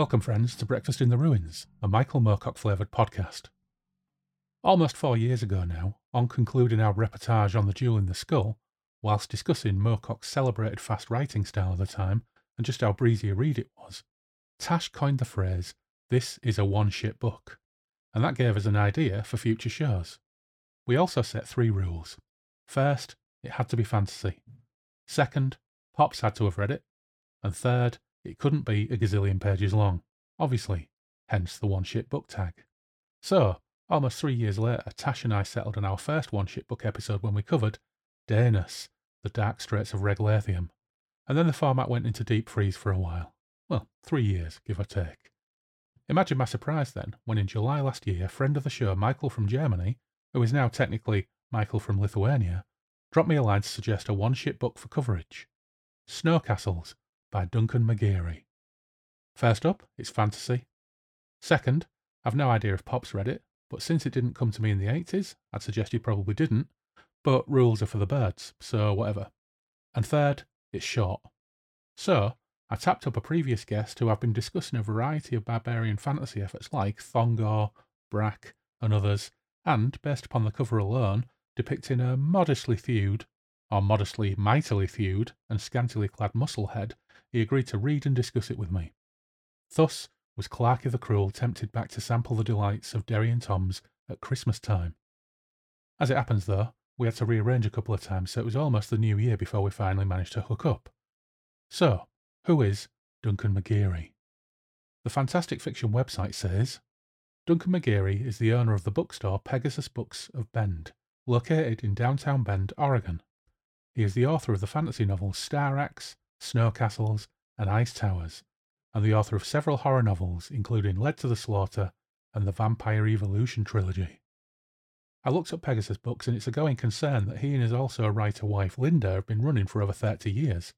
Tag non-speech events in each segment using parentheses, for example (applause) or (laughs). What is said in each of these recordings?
Welcome, friends, to Breakfast in the Ruins, a Michael Moorcock flavoured podcast. Almost four years ago now, on concluding our reportage on the Jewel in the Skull, whilst discussing Moorcock's celebrated fast writing style of the time and just how breezy a read it was, Tash coined the phrase, This is a one shit book, and that gave us an idea for future shows. We also set three rules. First, it had to be fantasy. Second, Pops had to have read it. And third, it couldn't be a gazillion pages long, obviously, hence the one shit book tag. So, almost three years later, Tash and I settled on our first one shit book episode when we covered Daenus, the Dark Straits of Reglathium, and then the format went into deep freeze for a while. Well, three years, give or take. Imagine my surprise then, when in July last year, a friend of the show Michael from Germany, who is now technically Michael from Lithuania, dropped me a line to suggest a one shit book for coverage Snow Castles by Duncan McGeary. First up, it's fantasy. Second, I've no idea if Pops read it, but since it didn't come to me in the 80s, I'd suggest he probably didn't, but rules are for the birds, so whatever. And third, it's short. So, I tapped up a previous guest who I've been discussing a variety of barbarian fantasy efforts like Thongor, Brak, and others, and, based upon the cover alone, depicting a modestly thewed, or modestly mightily thewed, and scantily clad musclehead, he agreed to read and discuss it with me. Thus was Clarky the Cruel tempted back to sample the delights of Derry and Tom's at Christmas time. As it happens, though, we had to rearrange a couple of times, so it was almost the new year before we finally managed to hook up. So, who is Duncan McGeary? The fantastic fiction website says Duncan McGeary is the owner of the bookstore Pegasus Books of Bend, located in downtown Bend, Oregon. He is the author of the fantasy novels Star Axe, Snow Castles, and Ice Towers, and the author of several horror novels, including Led to the Slaughter and the Vampire Evolution trilogy. I looked up Pegasus Books, and it's a going concern that he and his also writer wife Linda have been running for over 30 years,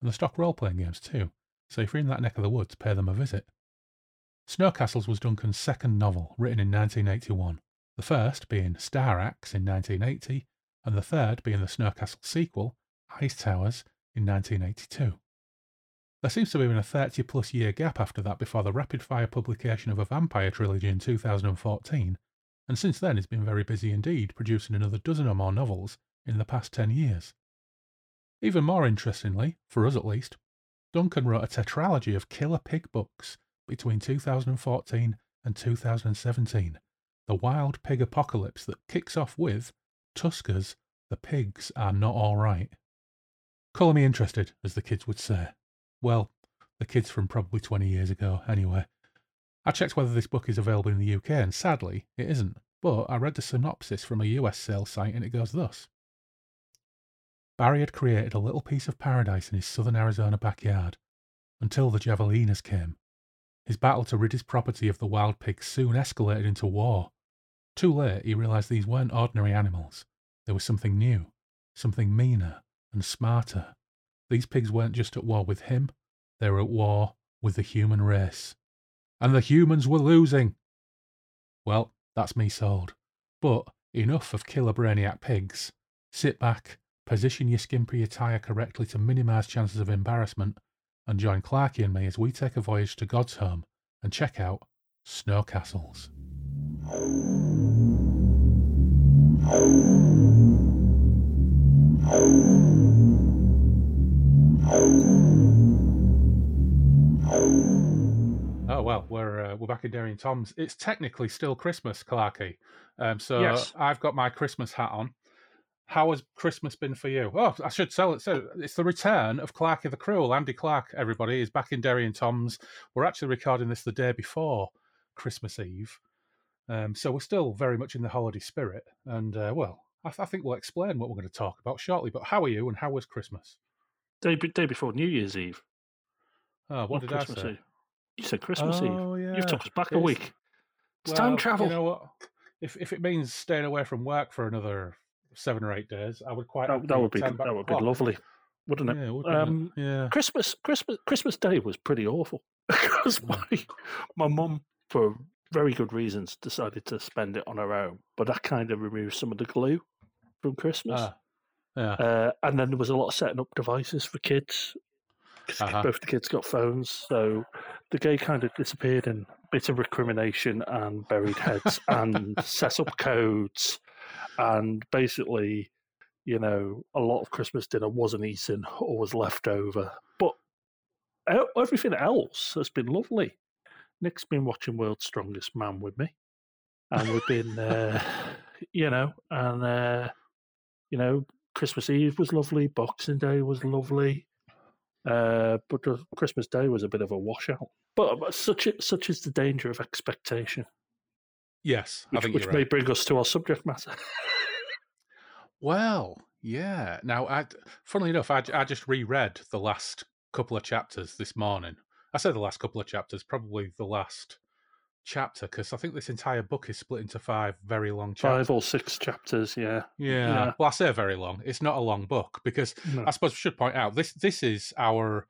and the stock role playing games too, so if you're in that neck of the woods, pay them a visit. Snow Castles was Duncan's second novel, written in 1981, the first being Star Axe in 1980, and the third being the Snow Castle sequel, Ice Towers, in 1982. There seems to have been a 30 plus year gap after that before the rapid fire publication of a vampire trilogy in 2014, and since then he's been very busy indeed, producing another dozen or more novels in the past 10 years. Even more interestingly, for us at least, Duncan wrote a tetralogy of killer pig books between 2014 and 2017, The Wild Pig Apocalypse, that kicks off with Tuskers, the pigs are not all right. Call me interested, as the kids would say. Well, the kids from probably 20 years ago, anyway. I checked whether this book is available in the UK, and sadly, it isn't. But I read the synopsis from a US sales site, and it goes thus Barry had created a little piece of paradise in his southern Arizona backyard until the Javelinas came. His battle to rid his property of the wild pigs soon escalated into war. Too late, he realized these weren't ordinary animals. There was something new, something meaner, and smarter. These pigs weren't just at war with him, they were at war with the human race. And the humans were losing. Well, that's me sold. But enough of killer brainiac pigs. Sit back, position your skimpy attire correctly to minimise chances of embarrassment, and join Clarky and me as we take a voyage to God's home and check out Snow Castles. Oh well, we're uh, we're back in Derry and Tom's. It's technically still Christmas, Clarky. Um, so Yes. I've got my Christmas hat on. How has Christmas been for you? Oh, I should sell it. So it's the return of Clarky the Cruel. Andy Clark, everybody, is back in Derry and Tom's. We're actually recording this the day before Christmas Eve, um, so we're still very much in the holiday spirit. And uh, well, I, th- I think we'll explain what we're going to talk about shortly. But how are you, and how was Christmas? Day, day before New Year's Eve. Oh, what Not did Christmas I say? Eve. You said Christmas Eve. Oh, yeah. You've took us back a week. It's time Well, travel. You know what? If if it means staying away from work for another seven or eight days, I would quite. that, that would be that would be clock. lovely, wouldn't it? Yeah, would, wouldn't it? Um, yeah. Christmas, Christmas, Christmas Day was pretty awful (laughs) because my my mum, for very good reasons, decided to spend it on her own. But that kind of removed some of the glue from Christmas. Ah, yeah. Uh, and then there was a lot of setting up devices for kids. Uh-huh. Both the kids got phones, so the gay kind of disappeared in bit of recrimination and buried heads (laughs) and set up codes and basically you know a lot of christmas dinner wasn't eaten or was left over but everything else has been lovely nick's been watching world's strongest man with me and we've been uh, (laughs) you know and uh, you know christmas eve was lovely boxing day was lovely uh, but Christmas Day was a bit of a washout. But, but such such is the danger of expectation. Yes, which, which may right. bring us to our subject matter. (laughs) well, yeah. Now, I, funnily enough, I, I just reread the last couple of chapters this morning. I say the last couple of chapters, probably the last chapter because I think this entire book is split into five very long chapters. Five or six chapters, yeah. yeah. yeah. Well, I say very long. It's not a long book because no. I suppose we should point out this this is our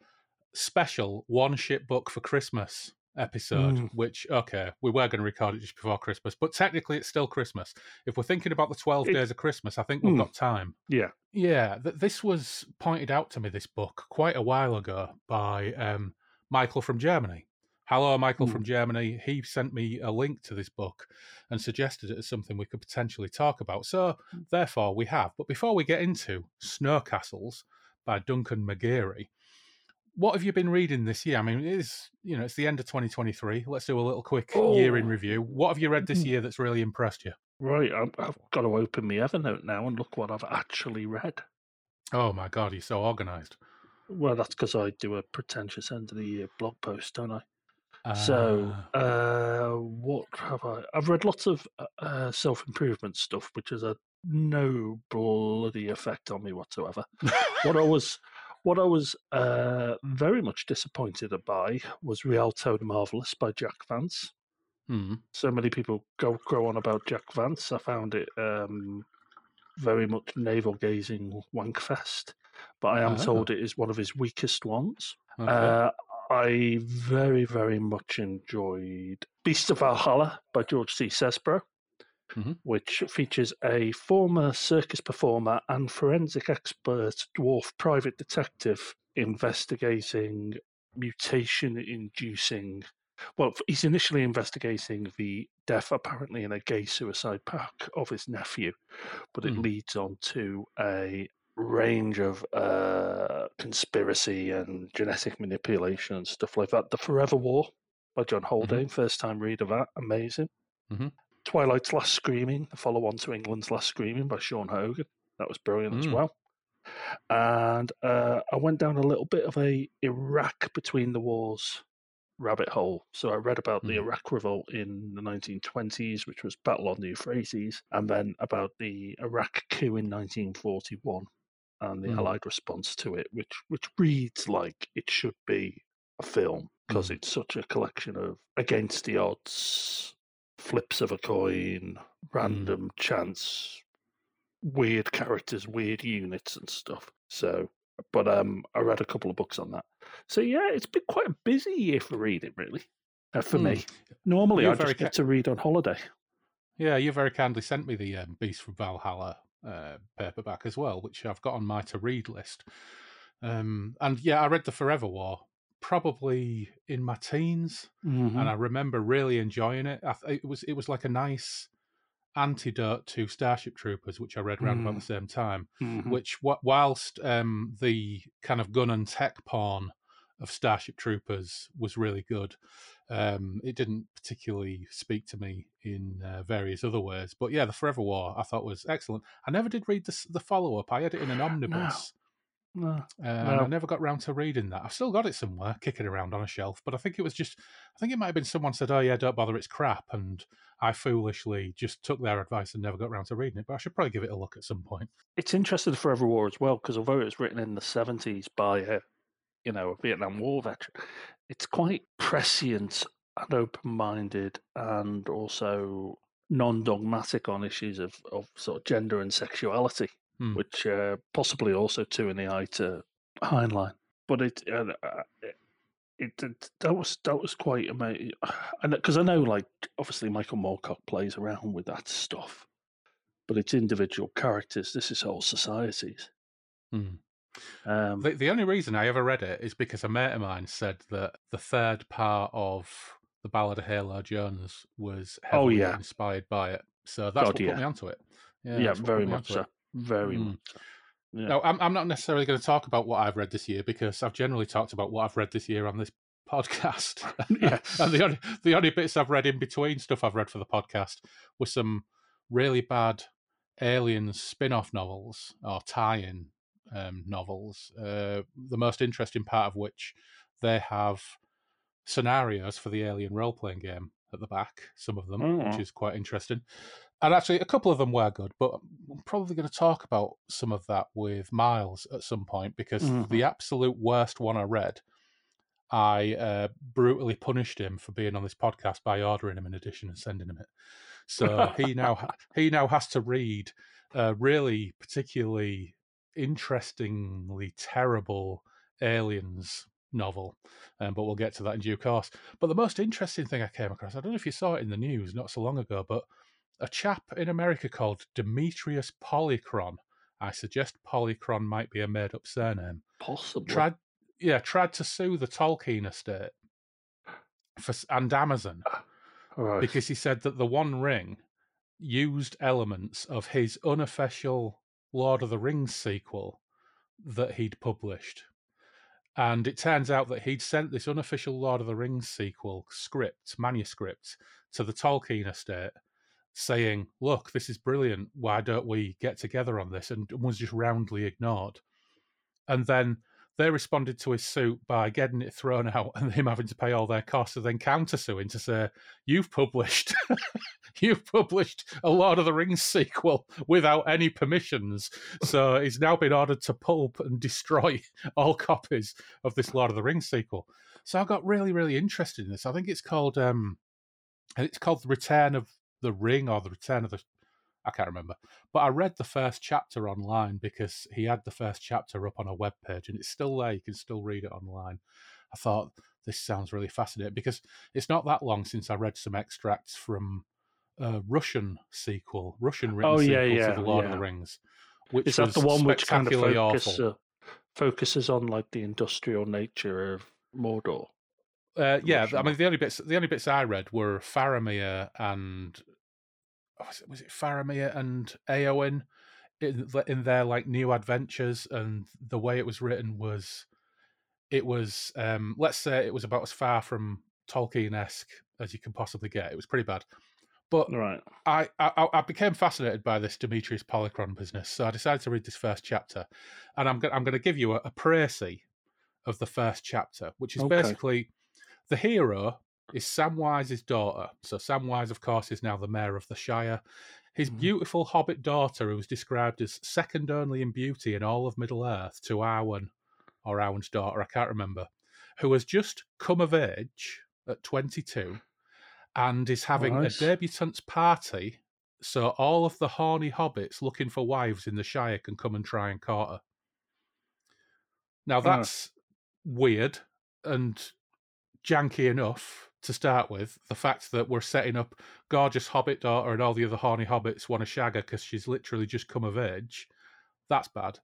special one ship book for Christmas episode, mm. which okay, we were going to record it just before Christmas, but technically it's still Christmas. If we're thinking about the twelve it, days of Christmas, I think we've mm. got time. Yeah, yeah. Th- this was pointed out to me this book quite a while ago by um, Michael from Germany. Hello, Michael mm. from Germany. He sent me a link to this book and suggested it as something we could potentially talk about. So, mm. therefore, we have. But before we get into Snow Castles by Duncan McGeary, what have you been reading this year? I mean, it is you know it's the end of 2023. Let's do a little quick oh. year in oh. review. What have you read this mm. year that's really impressed you? Right, I've got to open my Evernote now and look what I've actually read. Oh my god, you're so organised. Well, that's because I do a pretentious end of the year blog post, don't I? So, ah. uh, what have I? I've read lots of uh, uh self improvement stuff, which has had no bloody effect on me whatsoever. what I (laughs) was, what I was uh, very much disappointed by was Rialto the Marvelous by Jack Vance. Hmm. So many people go grow on about Jack Vance. I found it um, very much navel gazing wankfest, but I am oh. told it is one of his weakest ones. Okay. Uh, I very, very much enjoyed Beast of Valhalla by George C. Chesbro, mm-hmm. which features a former circus performer and forensic expert dwarf private detective investigating mutation inducing. Well, he's initially investigating the death, apparently in a gay suicide pact, of his nephew, but it mm. leads on to a range of uh, conspiracy and genetic manipulation and stuff like that. The Forever War by Joe Haldeman, mm-hmm. first time read of that, amazing. Mm-hmm. Twilight's Last Screaming, the follow on to England's Last Screaming by Sean Hogan, that was brilliant mm. as well. And uh, I went down a little bit of a Iraq between the wars rabbit hole. So I read about mm. the Iraq revolt in the 1920s, which was Battle on the Euphrates, and then about the Iraq coup in 1941 and the mm. Allied response to it, which which reads like it should be a film because mm. it's such a collection of against the odds, flips of a coin, mm. random mm. chance, weird characters, weird units and stuff. So, but um, I read a couple of books on that. So yeah, it's been quite a busy year for reading, really, uh, for me. Mm. Normally, I just get to read on holiday. Yeah, you very kindly sent me the um, Beast from Valhalla uh, paperback as well, which I've got on my to read list. Um, and yeah, I read the Forever War probably in my teens, mm-hmm. and I remember really enjoying it. Th- it was it was like a nice antidote to Starship Troopers, which I read around mm. about the same time. Mm-hmm. Which, whilst um, the kind of gun and tech porn of Starship Troopers was really good. Um, it didn't particularly speak to me in uh, various other ways, but yeah, the Forever War I thought was excellent. I never did read the, the follow up. I had it in an (sighs) omnibus. No. Uh, no. I never got round to reading that. I've still got it somewhere, kicking around on a shelf. But I think it was just, I think it might have been someone said, "Oh yeah, don't bother, it's crap," and I foolishly just took their advice and never got round to reading it. But I should probably give it a look at some point. It's interesting, the Forever War as well, because although it was written in the seventies by a you know, a Vietnam War veteran, it's quite prescient and open minded and also non dogmatic on issues of, of sort of gender and sexuality, hmm. which uh, possibly also too in the eye to Heinlein. But it, uh, uh it, it, that was that was quite amazing, (sighs) and because I know like obviously Michael Moorcock plays around with that stuff, but it's individual characters. This is whole societies. Hmm. Um, the, the only reason I ever read it is because a mate of mine said that the third part of the Ballad of Halo Jones was Oh, heavily yeah. inspired by it. So that's God, what yeah. put me onto it. Yeah, yeah, that's what put very much so. it. Very Mm. much so. Yeah. No, I'm, I'm not necessarily going to talk about what I've read this year because I've generally talked about what I've read this year on this (laughs) podcast. (laughs) Yes. (laughs) and the only the only bits I've read in between stuff I've read for the podcast were some really bad Alien spin-off novels or tie-in um, novels. Uh, the most interesting part of which they have scenarios for the Alien role-playing game at the back. Some of them, which Oh. is quite interesting. And actually, a couple of them were good, but I'm probably going to talk about some of that with Miles at some point because Mhm. the absolute worst one I read, I uh, brutally punished him for being on this podcast by ordering him an edition and sending him it. So he now ha- (laughs) he now has to read a really particularly interestingly terrible aliens novel, um, but we'll get to that in due course. But the most interesting thing I came across, I don't know if you saw it in the news not so long ago, but a chap in America called Demetrius Polychron. I suggest Polychron might be a made up surname. Possibly. Tried, yeah, tried to sue the Tolkien estate for and Amazon right. because he said that the One Ring used elements of his unofficial Lord of the Rings sequel that he'd published. And it turns out that he'd sent this unofficial Lord of the Rings sequel script, manuscript, to the Tolkien estate, saying, Look, this is brilliant. Why don't we get together on this? And was just roundly ignored. And then they responded to his suit by getting it thrown out and him having to pay all their costs and then countersuing to say, You've published (laughs) you've published a Lord of the Rings sequel without any permissions. So he's now been ordered to pulp and destroy (laughs) all copies of this Lord of the Rings sequel. So I got really, really interested in this. I think it's called um it's called The Return of the Ring or The Return of the I can't remember. But I read the first chapter online because he had the first chapter up on a web page and it's still there. You can still read it online. I thought this sounds really fascinating because it's not that long since I read some extracts from a Russian sequel, Russian written Oh, yeah, sequel yeah, to The Lord of the Rings. Which Is that the one which kind of focus, uh, focuses on like the industrial nature of Mordor? Uh, yeah, Russian I mean the only bits the only bits I read were Faramir and was it, was it Faramir and Eowyn in in their like new adventures, and the way it was written was it was um, let's say it was about as far from Tolkien esque as you can possibly get. It was pretty bad, but Right. I, I I became fascinated by this Demetrius Polychron business, so I decided to read this first chapter, and I'm going I'm going to give you a, a précis of the first chapter, which is Okay. basically the hero is Samwise's daughter. So Samwise, of course, is now the mayor of the Shire. His Mhm. beautiful hobbit daughter, who was described as second only in beauty in all of Middle Earth to Arwen, or Arwen's daughter, I can't remember, who has just come of age at 22 and is having Nice. a debutante's party so all of the horny hobbits looking for wives in the Shire can come and try and court her. Now Oh. that's weird and janky enough to start with. The fact that we're setting up gorgeous hobbit daughter and all the other horny hobbits want to shag her because she's literally just come of age. That's bad.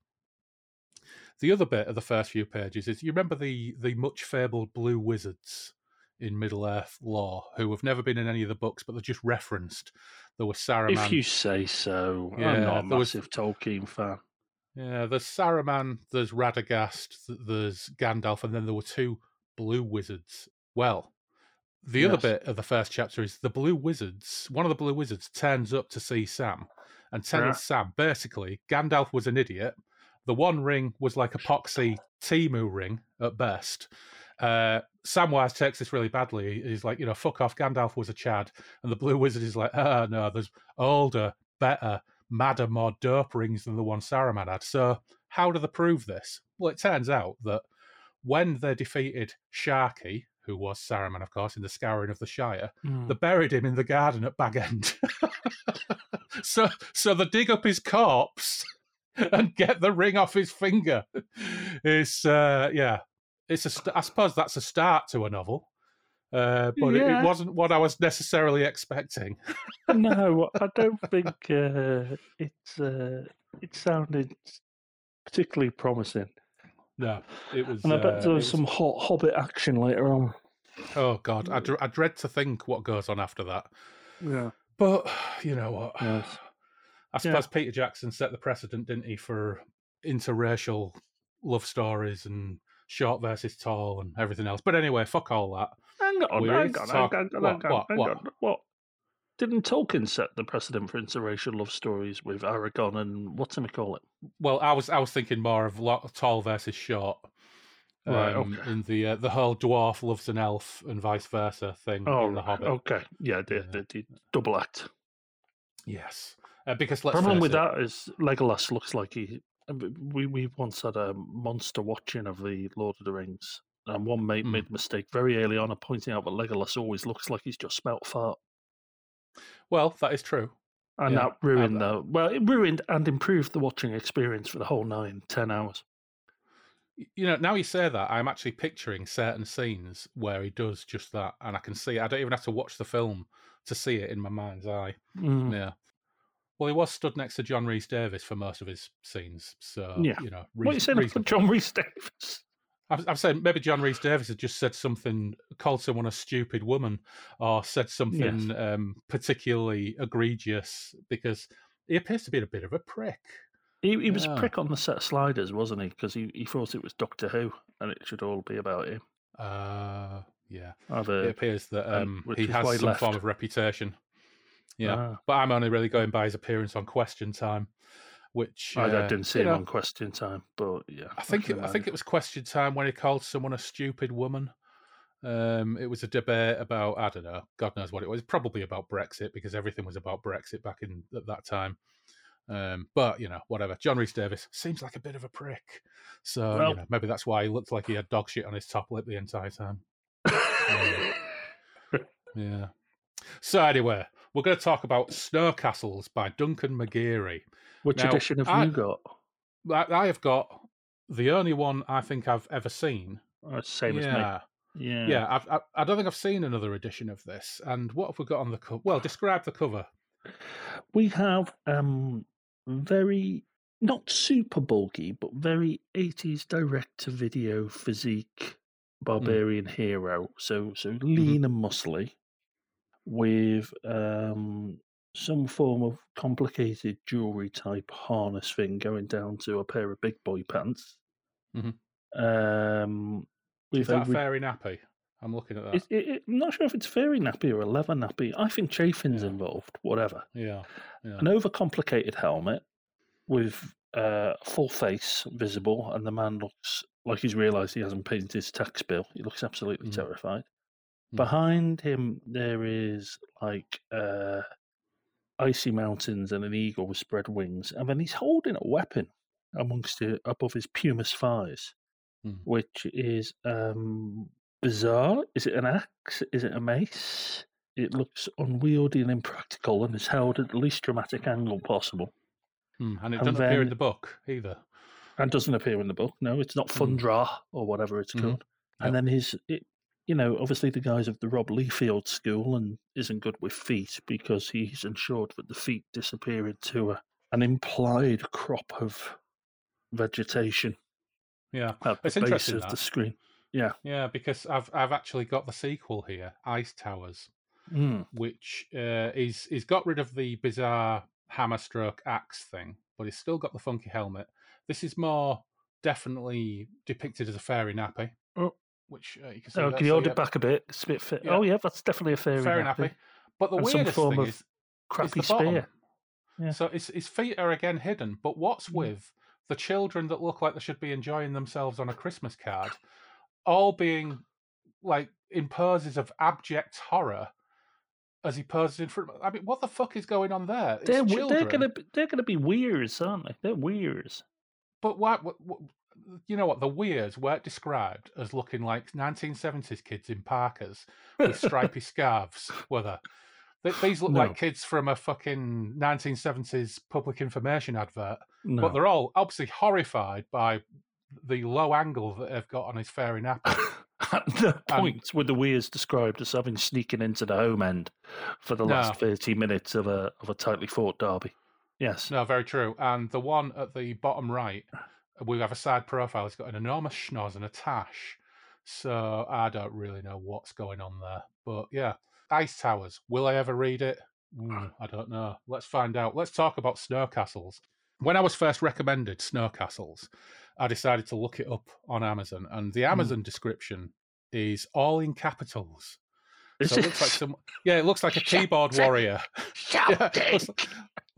The other bit of the first few pages is you remember the the much fabled blue wizards in Middle Earth lore who have never been in any of the books, but they're just referenced. There was Saruman. If you say so. Yeah, I'm not a there was- massive Tolkien fan. Yeah, there's Saruman, there's Radagast, there's Gandalf, and then there were two blue wizards. Well, the other bit of the first chapter is the blue wizards. One of the blue wizards turns up to see Sam and tells Yeah. Sam basically Gandalf was an idiot. The one ring was like a poxy Temu ring at best. Uh, Samwise takes this really badly. He's like, you know, fuck off. Gandalf was a Chad, and the Blue Wizard is like, ah, no, there's older, better, madder, more dope rings than the one Saruman had. So how do they prove this? Well, it turns out that when they defeated Sharky, who was Saruman, of course, in the Scouring of the Shire, Hmm. they buried him in the garden at Bag End. (laughs) so, so they dig up his corpse (laughs) and get the ring off his finger. It's uh, yeah, it's a. St- I suppose that's a start to a novel, uh, but it, Yeah. it wasn't what I was necessarily expecting. no, I (laughs) don't think uh, it's. Uh, it sounded particularly promising. No, it was. And I bet uh, there it was some hot Hobbit action later on. Oh God, I, dread to think what goes on after that. Yeah. But you know what? Yes. I suppose Peter Jackson set the precedent, didn't he, for interracial love stories and short versus tall and everything else. But anyway, fuck all that. Hang on, We're hang on, talk- hang on, what, hang on, what, hang on. What? Didn't Tolkien set the precedent for interracial love stories with Aragorn and what's him call it? Well, I was I was thinking more of tall versus short. Right, um, okay. In the uh, the whole dwarf loves an elf and vice versa thing Oh, in the Hobbit. okay. Yeah, the, Yeah. the, double act. Yes, uh, because let's problem with it, that is Legolas looks like he. We we once had a monster watching of the Lord of the Rings, and one mate Hmm. made a mistake very early on of pointing out that Legolas always looks like he's just smelt fart, Well, that is true. and Yeah, that ruined the well, it ruined and improved the watching experience for the whole nine ten hours. You know, now you say that, I'm actually picturing certain scenes where he does just that, and I can see it. I don't even have to watch the film to see it in my mind's eye. Mm. Yeah. Well, he was stood next to John Rhys Davis for most of his scenes, so Yeah. you know. What are you saying about. John Rhys Davis? I'm, I'm saying maybe John Rhys Davis had just said something, called someone a stupid woman, or said something um, particularly egregious because he appears to be a bit of a prick. He, he was Yeah. a prick on the set of Sliders, wasn't he? Because he, he thought it was Doctor Who, and it should all be about him. Uh, yeah. Either, It appears that um, um, he has some left. form of reputation. Yeah, Ah. but I'm only really going by his appearance on Question Time, which I uh, didn't see him know, on Question Time, but yeah. I think it, I think it was Question Time when he called someone a stupid woman. Um, it was a debate about I don't know, God knows what it was. Probably about Brexit because everything was about Brexit back in at that time. Um, but you know, whatever. John Rhys Davis seems like a bit of a prick, so Well- you know maybe that's why he looked like he had dog shit on his top lip the entire time. Yeah. So anyway, we're going to talk about Snow Castles by Duncan McGeary. Which Now, edition have I- you got? I, I have got the only one I think I've ever seen. Oh, same as me. Yeah. yeah. I've, I, I don't think I've seen another edition of this. And what have we got on the cover? Well, (sighs) describe the cover. We have um very not super bulky, but very eighties direct to video physique barbarian hero. So so lean and muscly with um some form of complicated jewelry type harness thing going down to a pair of big boy pants. Mhm. Um Is that a fairy nappy? I'm looking at that. It, it, it- I'm not sure if it's fairy nappy or a leather nappy. I think chafing's Yeah. involved. Whatever. Yeah, yeah. An overcomplicated helmet with uh, full face visible, and the man looks like he's realised he hasn't paid his tax bill. He looks absolutely Mm. terrified. Mm. Behind him, there is like uh, icy mountains and an eagle with spread wings, and then he's holding a weapon amongst it above his pumice thighs, Mm. which is um, bizarre. Is it an axe? Is it a mace? It looks unwieldy and impractical, and is held at the least dramatic angle possible, Hmm, And it doesn't appear in the book either. and doesn't appear in the book. No, it's not Mm. Fundra or whatever it's Mhm. called. Yep. And then his, it, you know, obviously the guys of the Rob Liefeld school and isn't good with feet because he's ensured that the feet disappear into a, an implied crop of vegetation Yeah, at It's the base interesting, of the screen. yeah. Yeah, because I've I've actually got the sequel here, Ice Towers. Mm. which uh, is he's got rid of the bizarre hammer stroke axe thing, but he's still got the funky helmet. This is more definitely depicted as a fairy nappy. Which uh, you can see. Oh, can you so hold yeah, it back a bit? It's a bit fit. Yeah. Oh, yeah, that's definitely a fairy, Fairy nappy. nappy. But the And some weirdest form thing of is, is Crappy the spear. Yeah. So his, his feet are again hidden, but what's Mm. with the children that look like they should be enjoying themselves on a Christmas card, all being like in poses of abject horror as he poses in front. I mean, what the fuck is going on there? It's They're, children. they're gonna be, they're gonna be weirds, aren't they? They're weirds. But what, what you know what the weirds weren't described as looking like 1970s kids in parkas with stripy (laughs) scarves, were they? These look No. like kids from a fucking 1970s public information advert, No. but they're all obviously horrified by the low angle that they've got on his fairy nappy. At (laughs) the Um, point were the Weirds described as having sneaking into the home end for the last No. thirty minutes of a of a tightly fought derby. Yes. no, very true. And the one at the bottom right we have a side profile. It's got an enormous schnoz and a tash. So I don't really know what's going on there. But yeah, Ice Towers. Will I ever read it? Mm, (laughs) I don't know. Let's find out. Let's talk about snow castles. When I was first recommended snow castles, I decided to look it up on Amazon, and the hmm. Amazon mm. description is all in capitals. So it looks like some, yeah, it looks like a (laughs) keyboard (laughs) warrior. yeah, looks,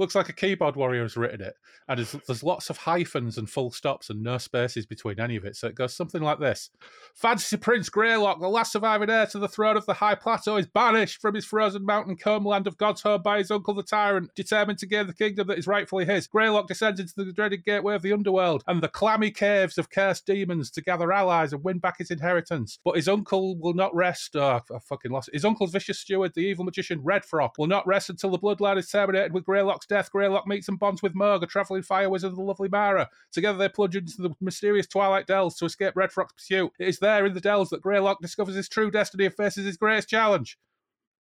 looks, like a keyboard warrior has written it, and there's, there's lots of hyphens and full stops and no spaces between any of it. So it goes something like this: Fantasy Prince Greylock, the last surviving heir to the throne of the High Plateau, is banished from his frozen mountain comb land of God's home by his uncle the tyrant, determined to gain the kingdom that is rightfully his. Greylock descends into the dreaded gateway of the underworld and the clammy caves of cursed demons to gather allies and win back his inheritance. But his uncle will not rest. Oh, I fucking lost his uncle's vicious steward, the evil magician Redfrock, will not rest until the bloodline is terminated with Greylock's death. Greylock meets and bonds with Mohg, a travelling fire wizard of the lovely Mara. Together they plunge into the mysterious Twilight Dells to escape Redfrock's pursuit. It is there in the Dells that Greylock discovers his true destiny and faces his greatest challenge.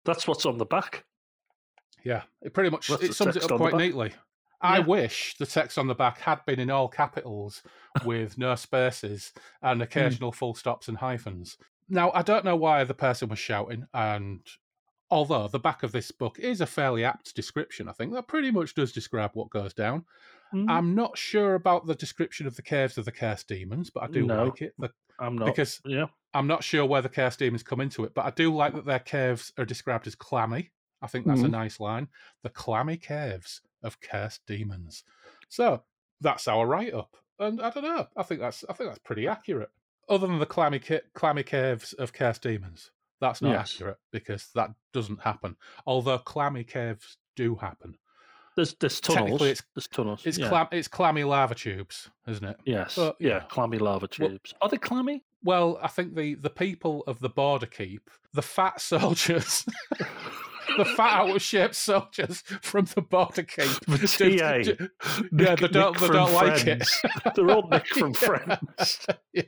That's what's on the back. Yeah, it pretty much it sums it up quite neatly. I yeah. wish the text on the back had been in all capitals (laughs) with no spaces and hmm. occasional mm. full stops and hyphens. Now, I don't know why the person was shouting, and although the back of this book is a fairly apt description, I think that pretty much does describe what goes down. Mm. I'm not sure about the description of the caves of the Curse Demons, but I do no, like it. The, I'm not because yeah. I'm not sure where the Curse Demons come into it, but I do like that their caves are described as clammy. I think that's mm. a mm-hmm. nice line. The clammy caves of Cursed Demons. So that's our write up, and I don't know. I think that's I think that's pretty accurate other than the clammy, ca- clammy caves of cursed Demons. That's not yes. accurate because that doesn't happen. Although clammy caves do happen. There's there's tunnels. It's, there's tunnels. It's yeah. clam, it's clammy lava tubes, isn't it? Yes. But, yeah, yeah, clammy lava tubes. Well, Are they clammy? Well, I think the the people of the border keep the fat (laughs) soldiers (laughs) the fat out of shape soldiers from the border keep. The TA. Do, do, Nick, yeah, they don't, they don't like it. They're all Nick from (laughs) Friends. yeah.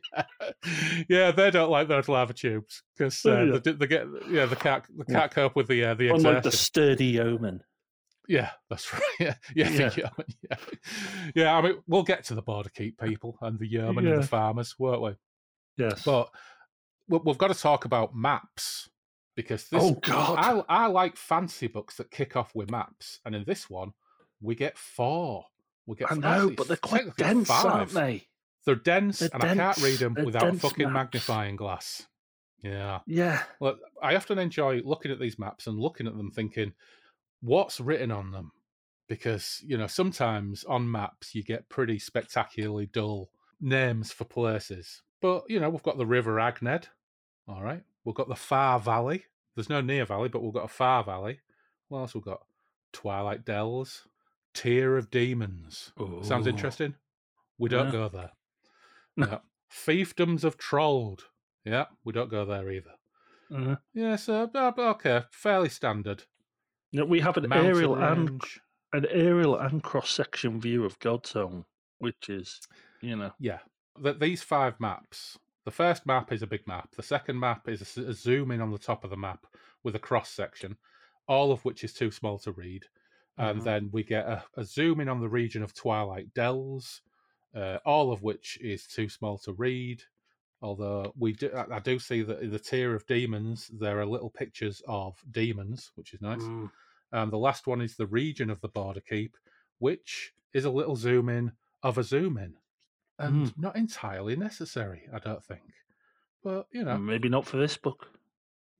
yeah, they don't like those lava tubes because uh, yeah. they, they, get yeah the cat the cat yeah. cope with the uh, the Unlike the sturdy yeoman. Yeah, that's (laughs) right. Yeah, yeah, yeah. Yeoman, yeah. yeah. I mean, we'll get to the border keep people and the yeoman yeah. and the farmers, won't we? Yes, but we've got to talk about maps because this, oh god, I, I like fancy books that kick off with maps, and in this one we get four. We get I know, but they're quite dense, are aren't they? They're dense, they're and dense. I can't read them they're without a fucking maps. magnifying glass. Yeah, yeah. Look, I often enjoy looking at these maps and looking at them, thinking, what's written on them? Because you know, sometimes on maps you get pretty spectacularly dull names for places. But you know, we've got the River Agned. All right, We've got the Far Valley. There's no Near Valley, but we've got a Far Valley. What else we've got? Twilight Dells, Tear of Demons. Ooh. Sounds interesting. We don't yeah. go there. (laughs) No. Fiefdoms of Trolled. Yeah, we don't go there either. Uh-huh. Yeah, so okay, fairly standard. Yeah, we have an Mountain aerial range. and an aerial and cross section view of God's which is you know yeah. That these five maps the first map is a big map. The second map is a, a zoom in on the top of the map with a cross section, all of which is too small to read. And mm-hmm. then we get a, a, zoom in on the region of Twilight Dells, uh, all of which is too small to read. Although we do, I, do see that in the tier of demons, there are little pictures of demons, which is nice. Mm. And the last one is the region of the border keep, which is a little zoom in of a zoom in and mm. not entirely necessary, I don't think. But you know, maybe not for this book.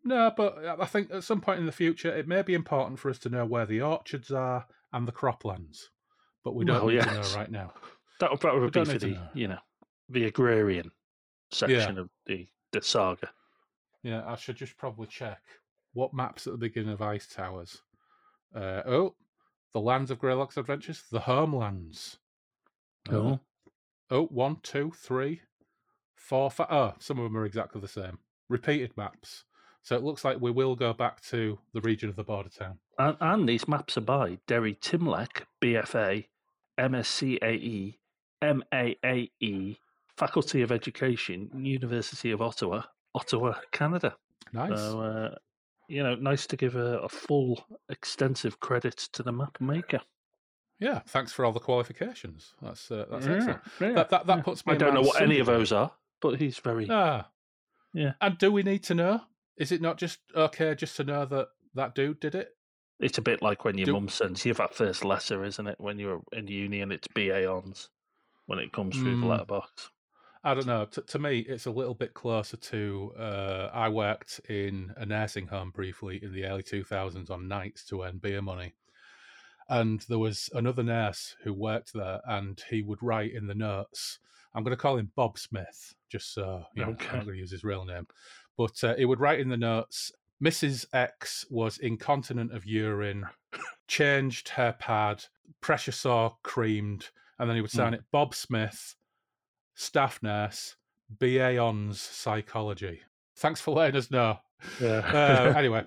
No, but uh, I think at some point in the future, it may be important for us to know where the orchards are and the croplands, but we don't well, need yes. to know right now. That would probably be for the know. you know the agrarian section yeah. of the the saga. Yeah, I should just probably check what maps at the beginning of Ice Towers. Uh, oh, the lands of Greylock's adventures, the homelands. Oh, Oh, one, two, three, four, five. Oh, some of them are exactly the same. Repeated maps. So it looks like we will go back to the region of the border town. And, and these maps are by Derry Timlek, BFA, MSCAE, MAAE, Faculty of Education, University of Ottawa, Ottawa, Canada. Nice. So, uh, you know, nice to give a, a full, extensive credit to the map maker. Yeah, thanks for all the qualifications. That's uh, that's Yeah, excellent. yeah, That that, that yeah. puts me. I don't know what any of those are, but he's very. Ah, Yeah. And do we need to know? Is it not just okay just to know that that dude did it? It's a bit like when your Do- mum sends you that first letter, isn't it? When you're in uni and it's BA ons when it comes through the Mm. letterbox. I don't know. T- to me, it's a little bit closer to. Uh, I worked in a nursing home briefly in the early 2000s on nights to earn beer money. And there was another nurse who worked there, and he would write in the notes. I'm going to call him Bob Smith, just so you know, Okay. I'm not going to use his real name. But uh, he would write in the notes Mrs. X was incontinent of urine, changed her pad, pressure sore creamed, and then he would sign it Bob Smith, staff nurse, BA Ons Psychology. Thanks for letting us know. Yeah. Uh, (laughs) anyway,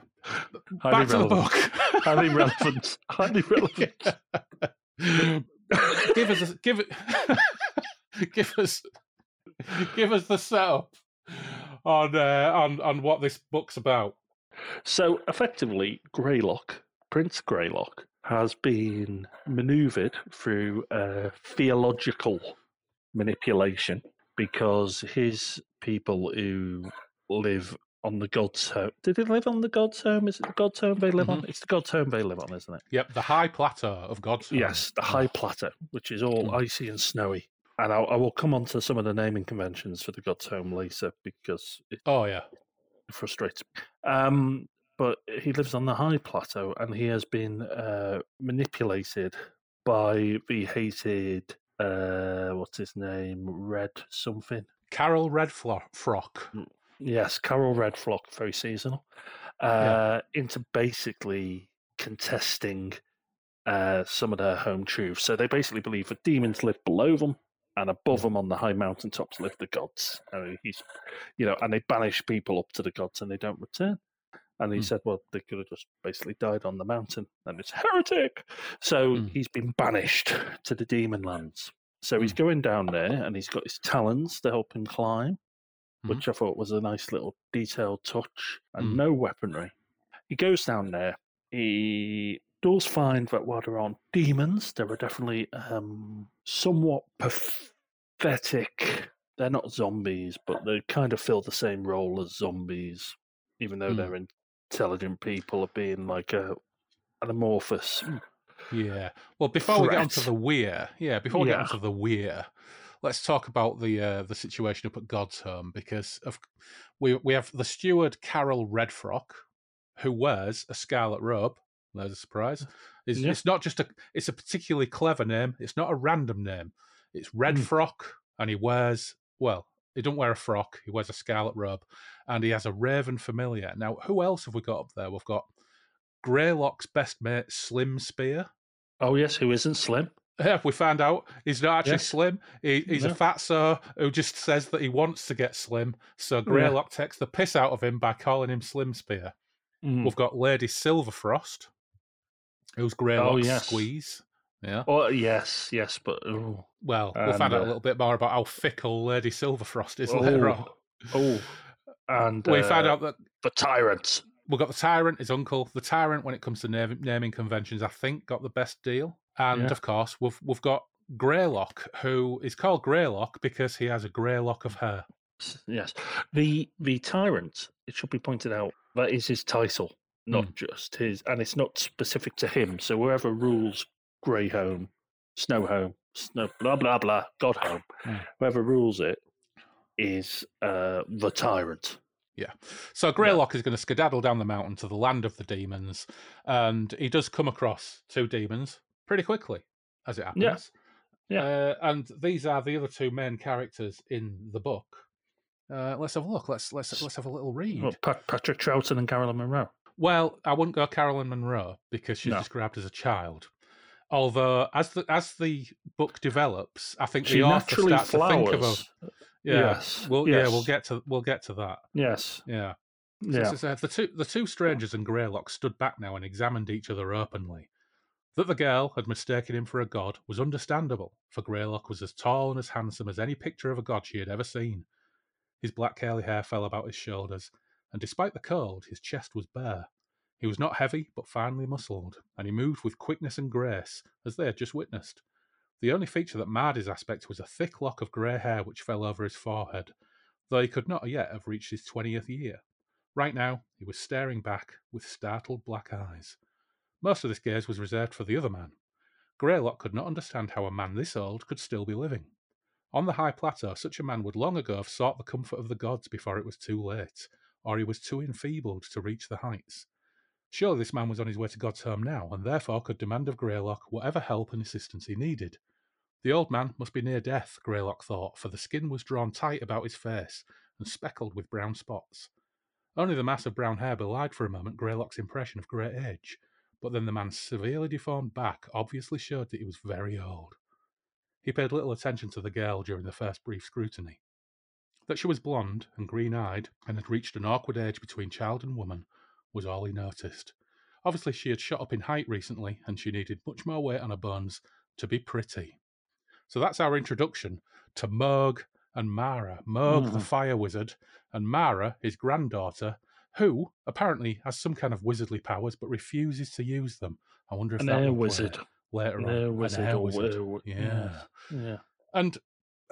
back to the book. (laughs) highly relevant. Highly relevant. (laughs) give us, a, give it, (laughs) give us, give us the setup on uh, on on what this book's about. So effectively, Greylock, Prince Greylock, has been manoeuvred through uh, theological manipulation because his people who live on the God's home. Did they live on the God's home? Is it the God's home they live on? It's the God's home they live on, isn't it? Yep, the high plateau of God's home. Yes, the high plateau, which is all Mm. icy and snowy. And I'll, I will come on to some of the naming conventions for the God's home later because it Oh yeah. frustrates me. Um, but he lives on the high plateau and he has been uh, manipulated by the hated, uh, what's his name? Red something. Carol Redfrock. Yes, Carol Redfrock, very seasonal, uh, into basically contesting uh, some of their home truths. So they basically believe that demons live below them, and above them on the high mountaintops live the gods. And he's, you know, and they banish people up to the gods, and they don't return. And he Hmm. said, well, they could have just basically died on the mountain, and it's heretic. So Hmm. he's been banished to the demon lands. So he's Hmm. going down there, and he's got his talons to help him climb Mhm. which I thought was a nice little detailed touch, and Mm. no weaponry. He goes down there. He does find that while there aren't demons, there are definitely um, somewhat pathetic. They're not zombies, but they kind of fill the same role as zombies, even though Mm. they're intelligent people, of being like a an amorphous. Yeah. Well, before we get onto the weir, yeah, before we get onto the weir, let's talk about the uh, the situation up at God's home because of we we have the steward Carol Redfrock, who wears a scarlet robe. There's a surprise. It's, Yeah. it's not just a. It's a particularly clever name. It's not a random name. It's Redfrock, Mm. And he wears well. He don't wear a frock. He wears a scarlet robe, and he has a raven familiar. Now, who else have we got up there? We've got Greylock's best mate, Slim Spear. Oh yes, who isn't slim? Yeah, we found out he's not actually Yes. slim. He, he's a No. fatso who just says that he wants to get slim. So Greylock takes the piss out of him by calling him Slim Spear. Mm. We've got Lady Silverfrost, who's Greylock's yes. squeeze. Yeah. Oh yes, yes, but oh, Well, we'll And, find out a uh, little bit more about how fickle Lady Silverfrost is later on. oh, and We found uh, out that the tyrant. we've got the Tyrant, his uncle. The Tyrant, when it comes to naming conventions, I think got the best deal. And Yeah. of course, we've we've got Greylock, who is called Greylock because he has a grey lock of hair. Yes, the the tyrant. It should be pointed out that is his title, not Hmm. just his, and it's not specific to him. So whoever rules Grey Home, Snow Home, Snow blah blah blah, God Home, Hmm. whoever rules it is uh, the tyrant. Yeah. So Greylock is going to skedaddle down the mountain to the land of the demons, and he does come across two demons pretty quickly, as it happens. Yeah. Uh, and these are the other two main characters in the book. Uh, let's have a look. Let's let's let's have a little read. Well, Pat- Patrick Troughton and Carolyn Monroe. Well, I wouldn't go Carolyn Monroe because she's No. described as a child. Although, as the as the book develops, I think She the author starts to think of a flowers. yeah. Yes. Well, yeah, we'll get to we'll get to that. Yes. Yeah. So Yeah. says, uh, the two the two strangers and Greylock stood back now and examined each other openly. That the girl had mistaken him for a god was understandable, for Greylock was as tall and as handsome as any picture of a god she had ever seen. His black curly hair fell about his shoulders, and despite the cold, his chest was bare. He was not heavy, but finely muscled, and he moved with quickness and grace, as they had just witnessed. The only feature that marred his aspect was a thick lock of grey hair which fell over his forehead, though he could not yet have reached his twentieth year. Right now, he was staring back with startled black eyes. Most of this gaze was reserved for the other man. Greylock could not understand how a man this old could still be living. On the high plateau, such a man would long ago have sought the comfort of the gods before it was too late, or he was too enfeebled to reach the heights. Surely this man was on his way to God's home now, and therefore could demand of Greylock whatever help and assistance he needed. The old man must be near death, Greylock thought, for the skin was drawn tight about his face and speckled with brown spots. Only the mass of brown hair belied for a moment Greylock's impression of great age, but then the man's severely deformed back obviously showed that he was very old. He paid little attention to the girl during the first brief scrutiny. That she was blonde and green eyed and had reached an awkward age between child and woman was all he noticed. Obviously, she had shot up in height recently and she needed much more weight on her bones to be pretty. So that's our introduction to Mohg and Mara. Mohg, mm. the fire wizard, and Mara, his granddaughter, who apparently has some kind of wizardly powers but refuses to use them. I wonder if An that air wizard later An on. air wizard. An air wizard. were- Yeah. Yeah. And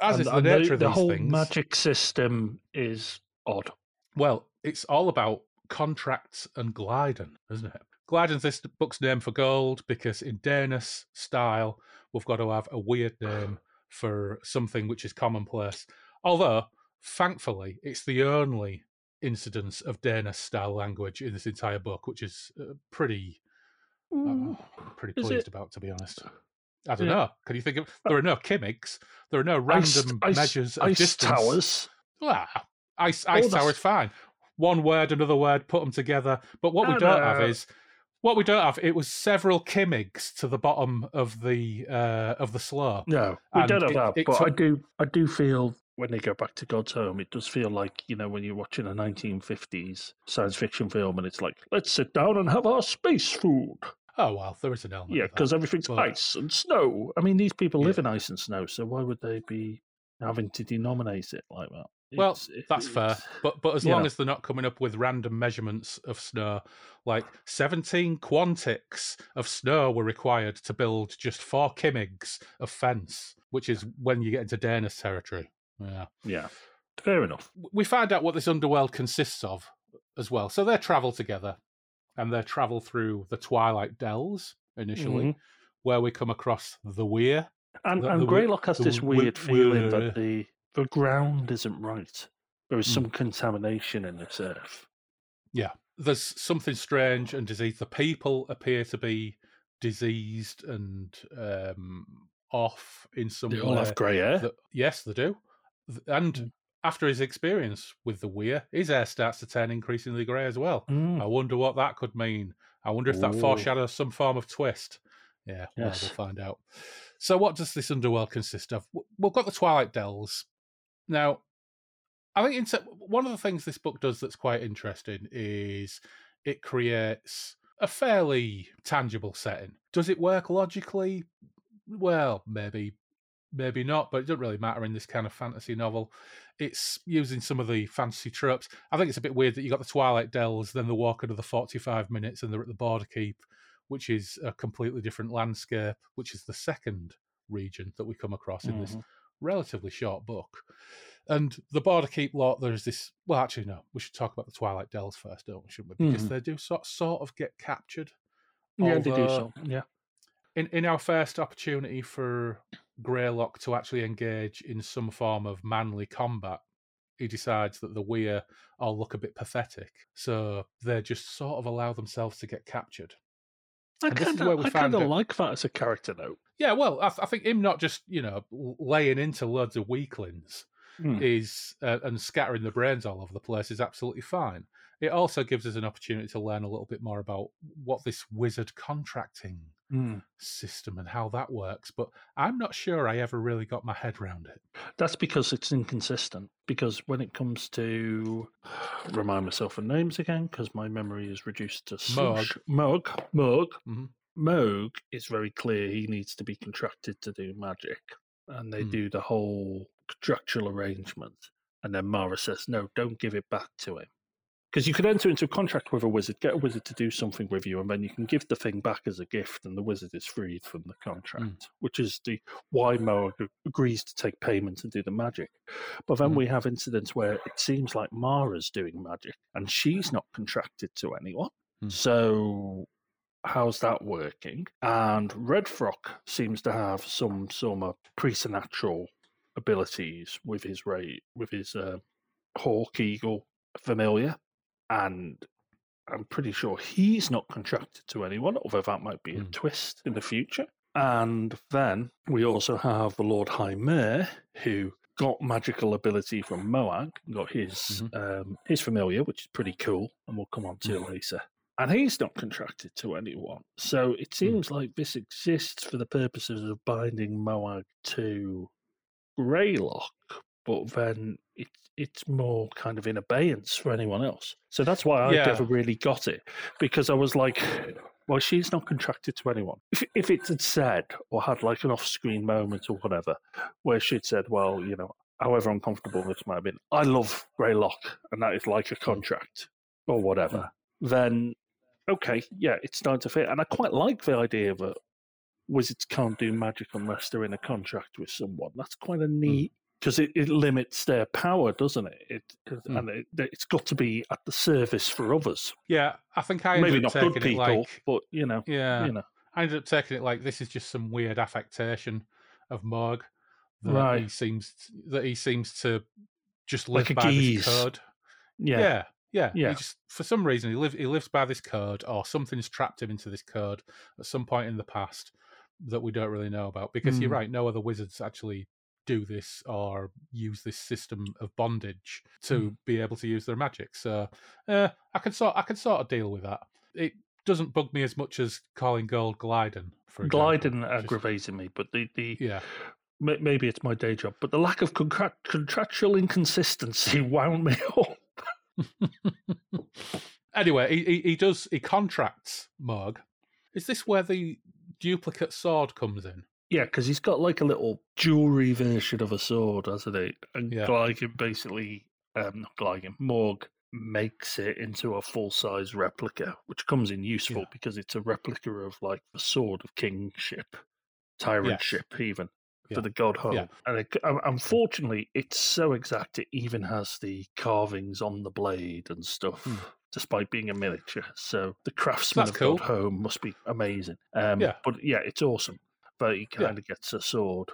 as And- is the and nature of the whole things, magic system is odd. well, it's all about contracts and Glyden, isn't it? Glyden's this book's name for gold because in Danish style, we've got to have a weird name (sighs) for something which is commonplace. Although, thankfully, it's the only incidence of Danish style language in this entire book, which is uh, pretty, I'm pretty Is pleased it? about, to be honest. I don't Yeah. know. Can you think of? There are no gimmicks. There are no random ice, measures of ice distance. towers. Well, ice, Oh, ice that's- tower's fine. One word, another word, put them together. But what we don't no. have is what we don't have. It was several kimmigs to the bottom of the uh, of the slope. No, we And don't have it- that. it but took- I do, I do feel when they go back to God's home, it does feel like you know when you're watching a 1950s science fiction film, and it's like, let's sit down and have our space food. Oh well, there is an element. Yeah, because everything's But- ice and snow. I mean, these people live Yeah. in ice and snow, so why would they be having to denominate it like that? Well, It's- it- that's fair. But but as long know. as they're not coming up with random measurements of snow, like seventeen quantics of snow were required to build just four kimmigs of fence, which is when you get into Danish territory. Yeah. Yeah, fair enough. we find out what this underworld consists of as well. So they travel together and they travel through the Twilight Dells initially, Mhm. where we come across the Weir. And, The- and the Greylock has the this weird feeling that the the ground isn't right. There is Mm. some contamination in this earth. Yeah. There's something strange and disease. The people appear to be diseased and um, off in some They way. all have grey hair. that- yes, they do. And Mm. after his experience with the Weir, his hair starts to turn increasingly grey as well. Mm. I wonder what that could mean. I wonder if that foreshadows some form of twist. Yeah, well, Yes. we'll find out. So, what does this underworld consist of? We've got the Twilight Dells. Now, I think in, one of the things this book does that's quite interesting is it creates a fairly tangible setting. Does it work logically? Well, maybe, maybe not, but it doesn't really matter in this kind of fantasy novel. It's using some of the fantasy tropes. I think it's a bit weird that you got the Twilight Dells, then the walk another 45 minutes and they're at the Border Keep, which is a completely different landscape, which is the second region that we come across in this Mhm. relatively short book. And the Border Keep lot, there's this. Well, actually, no. We should talk about the Twilight Dells first, don't we? Shouldn't we? Because Mhm. they do sort sort of get captured. Yeah, they do so. Yeah. In in our first opportunity for Greylock to actually engage in some form of manly combat, he decides that the Weir all look a bit pathetic, so they just sort of allow themselves to get captured. I And this is kind of I kind of like that as a character note. Yeah, well, I, th- I think him not just you know laying into loads of weaklings Mm. is uh, and scattering the brains all over the place is absolutely fine. It also gives us an opportunity to learn a little bit more about what this wizard contracting Mm. system and how that works. But I'm not sure I ever really got my head around it. That's because it's inconsistent. Because when it comes to remind myself of names again, because my memory is reduced to slush. Mug, Mug, Mhm. Moog is very clear he needs to be contracted to do magic, and they Hmm. do the whole contractual arrangement. And then Mara says, "No, don't give it back to him. Because you could enter into a contract with a wizard, get a wizard to do something with you, and then you can give the thing back as a gift, and the wizard is freed from the contract, mm. which is the why Moag agrees to take payment and do the magic. But then mm. we have incidents where it seems like Mara's doing magic, and she's not contracted to anyone. Mm. So how's that working? And Redfrock seems to have some some preternatural abilities with his ray with his uh, hawk eagle familiar, and I'm pretty sure he's not contracted to anyone, although that might be a mm. twist in the future. And then we also have the Lord High Mayor, who got magical ability from Moag, got his mm-hmm. um, his familiar, which is pretty cool, and we'll come on to mm-hmm. later. And he's not contracted to anyone. So it hmm. seems mm. like this exists for the purposes of binding Moag to Greylock, but then it's it's more kind of in abeyance for anyone else. So that's why I yeah. never really got it because I was like, well, she's not contracted to anyone. If if it had said or had like an off-screen moment or whatever, where she'd said, well, you know, however uncomfortable this might have been, I love Greylock, and that is like a contract or whatever. Mm. Then okay, yeah, it's starting to fit, and I quite like the idea that wizards can't do magic unless they're in a contract with someone. That's quite a hmm. neat because it, it limits their power, doesn't it? It mm. and it, has got to be at the service for others. Yeah, I think I maybe not good people, like, but you know, yeah, you know, I ended up taking it like this is just some weird affectation of Moag that right. he seems that he seems to just live like by this code. Yeah. yeah, yeah, yeah. He just for some reason he lives he lives by this code, or something's trapped him into this code at some point in the past that we don't really know about. Because mm. you're right, no other wizards actually do this or use this system of bondage to mm. be able to use their magic. So uh, I can sort I can sort of deal with that. It doesn't bug me as much as calling gold Glyden. For Glyden aggravated me, but the the yeah. Maybe it's my day job, but the lack of contractual inconsistency (laughs) wound me up. (laughs) anyway, he, he, he does he contracts Moag. Is this where the duplicate sword comes in? Yeah, because he's got like a little jewelry version of a sword, hasn't he? And yeah. Gligan basically, um, not Gligan, Morg makes it into a full size replica, which comes in useful yeah. because it's a replica of like the sword of kingship, tyrantship, yes. even yeah. for the god home. Yeah. And it, unfortunately, it's so exact it even has the carvings on the blade and stuff. Hmm. Despite being a miniature, so the craftsman That's of cool. God Home must be amazing. Um, yeah, but yeah, it's awesome but he kind of gets a sword.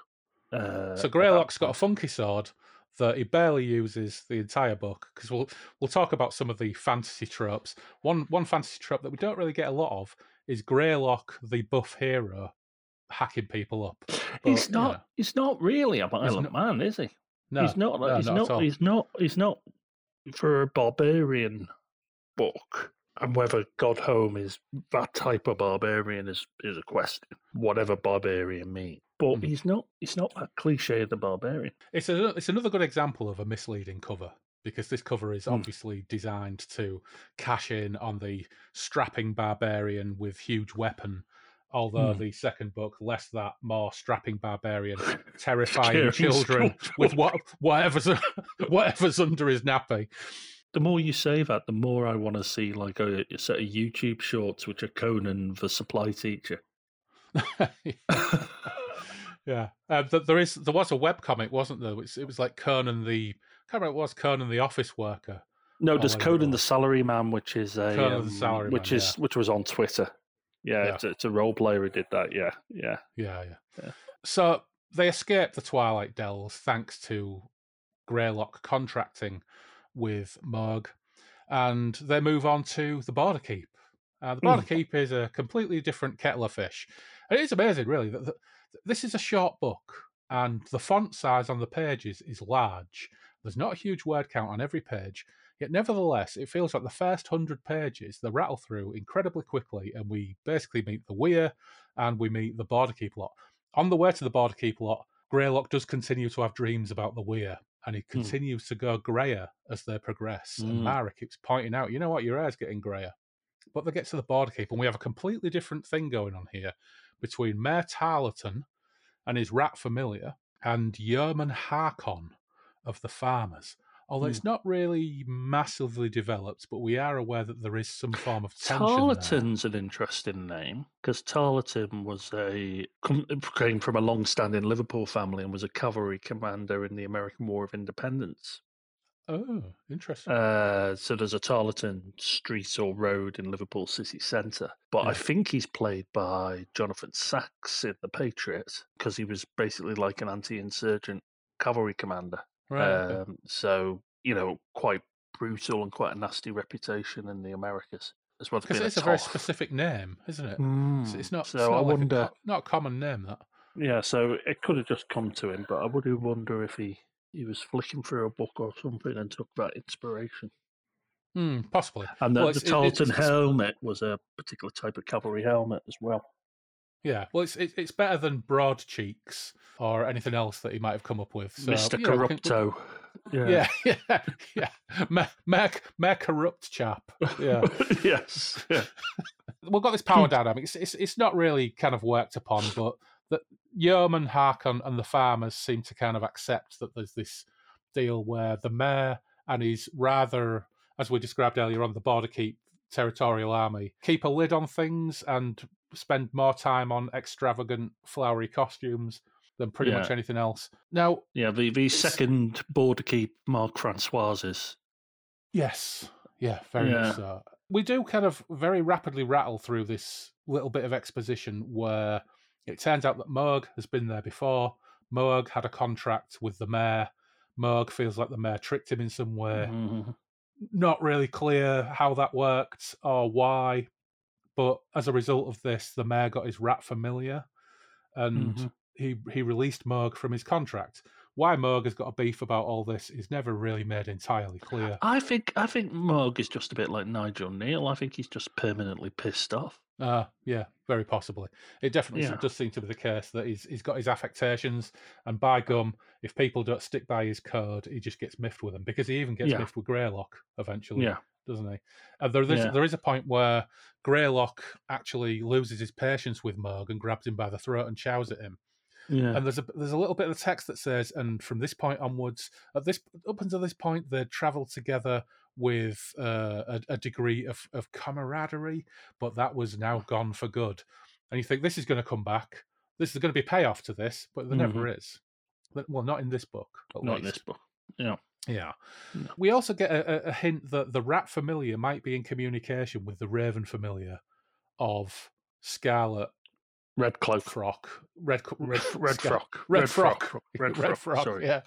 Uh, so Greylock's got a funky sword that he barely uses the entire book because we'll we'll talk about some of the fantasy tropes. One one fantasy trope that we don't really get a lot of is Greylock, the buff hero, hacking people up. But, he's not. You know, he's not really a violent man, is he? No, he's not. No, he's not. not he's not. He's not for a barbarian book and whether Godhome is that type of barbarian is, is a question. Whatever barbarian means. But mm. he's not he's not that cliche of the barbarian. It's a, it's another good example of a misleading cover because this cover is mm. obviously designed to cash in on the strapping barbarian with huge weapon. Although mm. the second book, less that, more strapping barbarian, (laughs) terrifying children with what, whatever's (laughs) whatever's under his nappy the more you say that, the more I want to see like a, a set of YouTube shorts, which are Conan the supply teacher. (laughs) yeah, uh, there is there was a web comic, wasn't there? It was like Conan the I can't remember it was Conan the office worker. No, there's Conan the salary man, which is a Conan um, the salary which man, is yeah. which was on Twitter. Yeah, yeah. It's, a, it's, a, role player who did that. Yeah, yeah, yeah, yeah. yeah. So they escape the Twilight Dells thanks to Greylock contracting with Moag, and they move on to the Border Keep. Uh, the Border mm. Keep is a completely different kettle of fish. And it is amazing, really. That this is a short book, and the font size on the pages is large. There's not a huge word count on every page, yet nevertheless, it feels like the first hundred pages they rattle through incredibly quickly, and we basically meet the Weir and we meet the Border Keep lot. On the way to the Border Keep lot, Greylock does continue to have dreams about the Weir, and he hmm. continues mm. to go grayer as they progress. Mm. And. Mara keeps pointing out, you know what, your hair's getting grayer. But they get to the border keep, and we have a completely different thing going on here between Mayor Tarleton and his rat familiar and Yeoman Harkon of the farmers. Although mm. it's not really massively developed, but we are aware that there is some form of tension. Tarleton's an interesting name because Tarleton was a came from a long-standing Liverpool family and was a cavalry commander in the American War of Independence. Oh, interesting. Uh, so there's a Tarleton street or road in Liverpool city centre, but yeah. I think he's played by Jonathan Sacks in The Patriots because he was basically like an anti-insurgent cavalry commander. Right. Um, so you know, quite brutal and quite a nasty reputation in the Americas as well. Because it's a, a very specific name, isn't it? Mm. It's, it's, not. So it's not I like wonder. A, not a common name that. Yeah, so it could have just come to him, but I would wonder if he he was flicking through a book or something and took that inspiration. Hmm, possibly. And the, well, the Tarleton helmet was a particular type of cavalry helmet as well. Yeah, well, it's it's better than broad cheeks or anything else that he might have come up with. So, Mr. Corrupto. Can, yeah, yeah, (laughs) yeah, yeah. Mayor, corrupt chap. Yeah. (laughs) yes. Yeah. (laughs) We've got this power dynamic. It's, it's it's not really kind of worked upon, but that Yeoman, Harkon, and the farmers seem to kind of accept that there's this deal where the mayor and his rather, as we described earlier on, the border keep territorial army keep a lid on things and spend more time on extravagant flowery costumes than pretty yeah. much anything else. Now, yeah, the the second border keep Mark Francoises. Yes, yeah, very yeah. much so. We do kind of very rapidly rattle through this little bit of exposition where it turns out that Moog has been there before. Moog had a contract with the mayor. Moog feels like the mayor tricked him in some way. Mm-hmm. Not really clear how that worked or why, but as a result of this, the mayor got his rat familiar, and mm-hmm. he he released Moog from his contract. Why Moog has got a beef about all this is never really made entirely clear. I think I think Moog is just a bit like Nigel Neal. I think he's just permanently pissed off. Uh, yeah, very possibly. It definitely yeah. does seem to be the case that he's he's got his affectations, and by gum, if people don't stick by his code, he just gets miffed with them because he even gets yeah. miffed with Greylock eventually. Yeah, doesn't he? And there is yeah. there is a point where Greylock actually loses his patience with Moog and grabs him by the throat and chows at him. Yeah. And there's a there's a little bit of the text that says, and from this point onwards, at this up until this point, they travelled together with uh, a, a, degree of, of camaraderie, but that was now gone for good. And you think this is going to come back. This is going to be payoff to this, but there mm-hmm. never is. Well, not in this book. not least. in this book. Yeah. Yeah. No. We also get a, a, hint that the rat familiar might be in communication with the raven familiar of Scarlet Red cloak, frock, red, red, (laughs) red frock, red, red frock, frock, (laughs) red, red frock. Sorry. Yeah,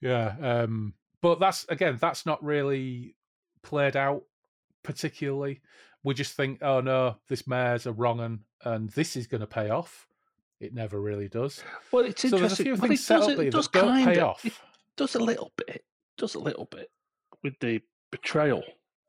yeah. Um, but that's again, that's not really played out particularly. We just think, oh no, this mayor's a wrong un, and this is going to pay off. It never really does. Well, it's so interesting. There's a few things set up it does that don't pay off. It does a little bit. Does a little bit with the betrayal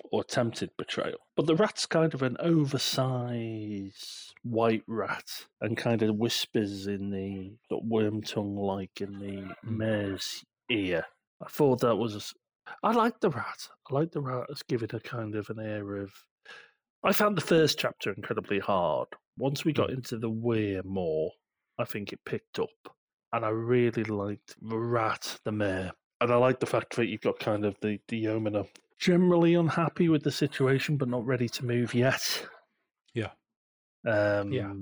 or attempted betrayal. But the rat's kind of an oversized white rat and kind of whispers in the worm tongue like in the hmm. mare's ear I thought that was. I like the rat. I like the rat as giving a kind of an air of. I found the first chapter incredibly hard. Once we got mm. into the weir more, I think it picked up. And I really liked the rat, the Mayor. And I like the fact that you've got kind of the, the yeoman are generally unhappy with the situation, but not ready to move yet. Yeah. Um, yeah.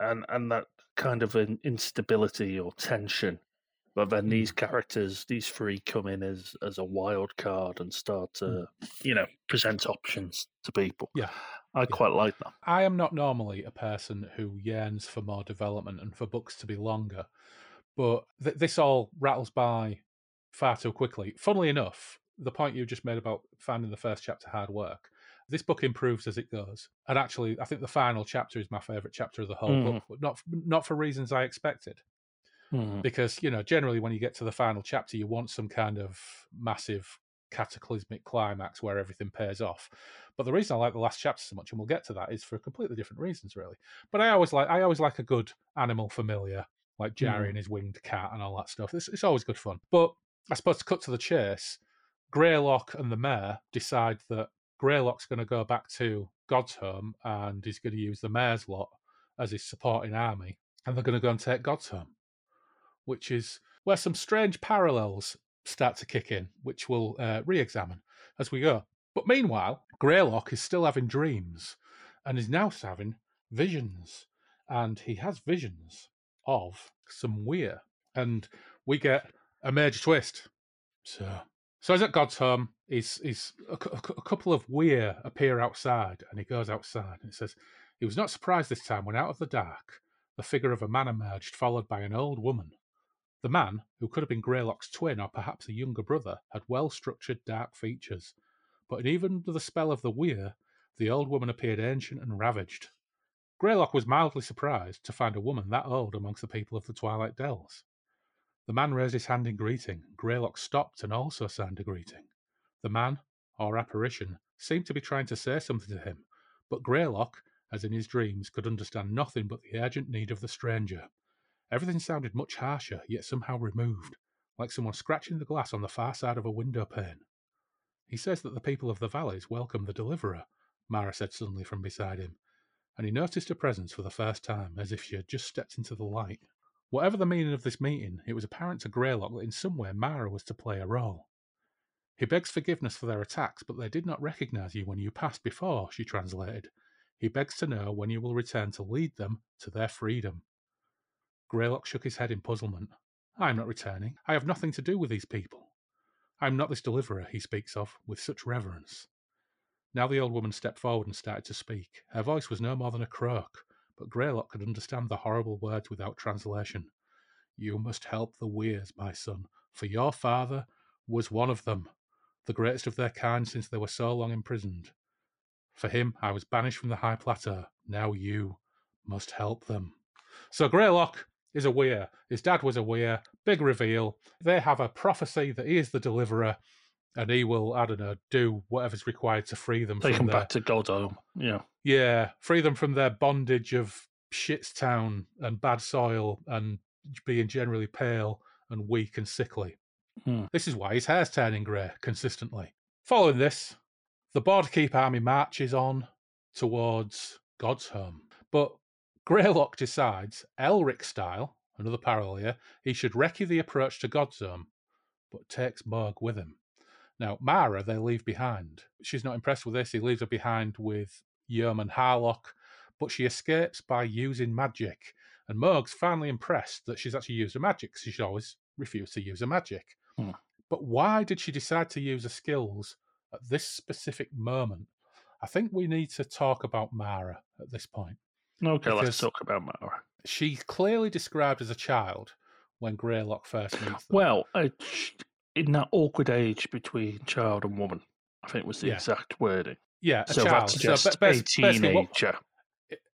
And, and that kind of an instability or tension but then mm. these characters, these three, come in as as a wild card and start to, mm. you know, present options to people. Yeah, I yeah. quite like that. I am not normally a person who yearns for more development and for books to be longer, but th- this all rattles by far too quickly. Funnily enough, the point you just made about finding the first chapter hard work. This book improves as it goes, and actually, I think the final chapter is my favourite chapter of the whole mm. book. Not not for reasons I expected. Mm. Because, you know, generally when you get to the final chapter, you want some kind of massive cataclysmic climax where everything pays off. But the reason I like the last chapter so much, and we'll get to that, is for completely different reasons, really. But I always like I always like a good animal familiar, like Jerry mm. and his winged cat and all that stuff. It's, it's always good fun. But I suppose to cut to the chase, Greylock and the mayor decide that Greylock's going to go back to God's-Home and he's going to use the mayor's lot as his supporting army, and they're going to go and take God's-Home which is where some strange parallels start to kick in, which we'll uh, re examine as we go. But meanwhile, Greylock is still having dreams and is now having visions. And he has visions of some weir. And we get a major twist. So, so he's at God's home. He's, he's a, a, couple of weir appear outside, and he goes outside and says, He was not surprised this time when out of the dark the figure of a man emerged, followed by an old woman. The man, who could have been Greylock's twin or perhaps a younger brother, had well structured dark features. But even under the spell of the weir, the old woman appeared ancient and ravaged. Greylock was mildly surprised to find a woman that old amongst the people of the Twilight Dells. The man raised his hand in greeting. Greylock stopped and also signed a greeting. The man, or apparition, seemed to be trying to say something to him, but Greylock, as in his dreams, could understand nothing but the urgent need of the stranger. Everything sounded much harsher, yet somehow removed, like someone scratching the glass on the far side of a window pane. He says that the people of the valleys welcome the deliverer, Mara said suddenly from beside him, and he noticed her presence for the first time, as if she had just stepped into the light. Whatever the meaning of this meeting, it was apparent to Greylock that in some way Mara was to play a role. He begs forgiveness for their attacks, but they did not recognize you when you passed before, she translated. He begs to know when you will return to lead them to their freedom. Greylock shook his head in puzzlement. I am not returning. I have nothing to do with these people. I am not this deliverer he speaks of with such reverence. Now the old woman stepped forward and started to speak. Her voice was no more than a croak, but Greylock could understand the horrible words without translation. You must help the Weirs, my son, for your father was one of them, the greatest of their kind since they were so long imprisoned. For him, I was banished from the high plateau. Now you must help them. So Greylock is a weir. His dad was a weir. Big reveal. They have a prophecy that he is the deliverer, and he will, I don't know, do whatever's required to free them. Take them their, back to Godhome. Yeah. Yeah, free them from their bondage of Shitstown and bad soil and being generally pale and weak and sickly. Hmm. This is why his hair's turning grey consistently. Following this, the Border Keep army marches on towards God's home. But Greylock decides, Elric style, another parallel here, he should recce the approach to God's home, but takes Morg with him. Now, Mara, they leave behind. She's not impressed with this. He leaves her behind with Yeoman Harlock, but she escapes by using magic. And Morg's finally impressed that she's actually used her magic. She's always refused to use her magic. Hmm. But why did she decide to use her skills at this specific moment? I think we need to talk about Mara at this point. Okay, let's talk about Mara. She's clearly described as a child when Greylock first meets them. Well, uh, in that awkward age between child and woman, I think was the Yeah. exact wording. yeah, a so child. that's just ba- a basically what- teenager.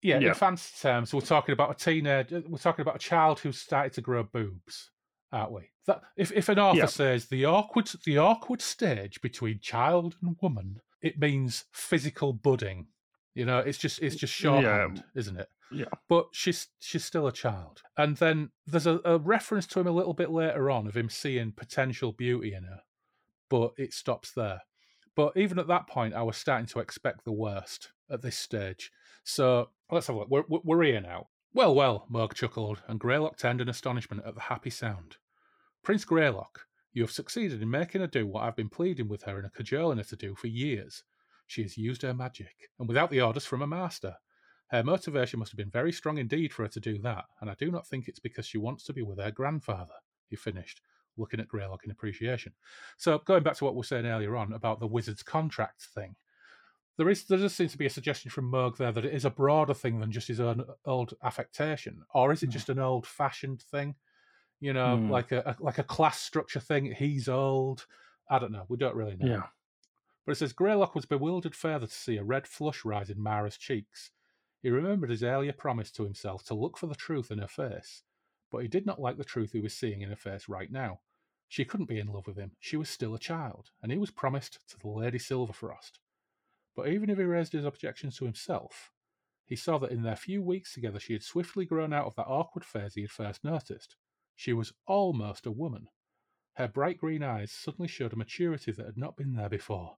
yeah, Yeah. in fancy terms, we're talking about a teenager. We're talking about a child who's started to grow boobs, aren't we? That if, if an author Yeah. says the awkward the awkward stage between child and woman, it means physical budding. You know, it's just it's just Yeah. shorthand, isn't it? Yeah. But she's she's still a child. And then there's a, a reference to him a little bit later on of him seeing potential beauty in her, but it stops there. But even at that point, I was starting to expect the worst at this stage. So let's have a look. We're, we're- here now. Well, well, Morg chuckled, and Greylock turned in astonishment at the happy sound. Prince Greylock, you have succeeded in making her do what I've been pleading with her and cajoling her to do for years. She has used her magic, and without the orders from a master. Her motivation must have been very strong indeed for her to do that, and I do not think it's because she wants to be with her grandfather, he finished, looking at Greylock in appreciation. So, going back to what we were saying earlier on about the wizard's contract thing, there is there does seem to be a suggestion from Morg there that it is a broader thing than just his own old affectation, or is it Hmm. just an old-fashioned thing? You know, Hmm. like a, a like a class structure thing. He's old. I don't know. We don't really know. Yeah. But it says Greylock was bewildered further to see a red flush rise in Mara's cheeks. He remembered his earlier promise to himself to look for the truth in her face, but he did not like the truth he was seeing in her face right now. She couldn't be in love with him. She was still a child, and he was promised to the Lady Silverfrost. But even if he raised his objections to himself, he saw that in their few weeks together she had swiftly grown out of that awkward phase he had first noticed. She was almost a woman. Her bright green eyes suddenly showed a maturity that had not been there before.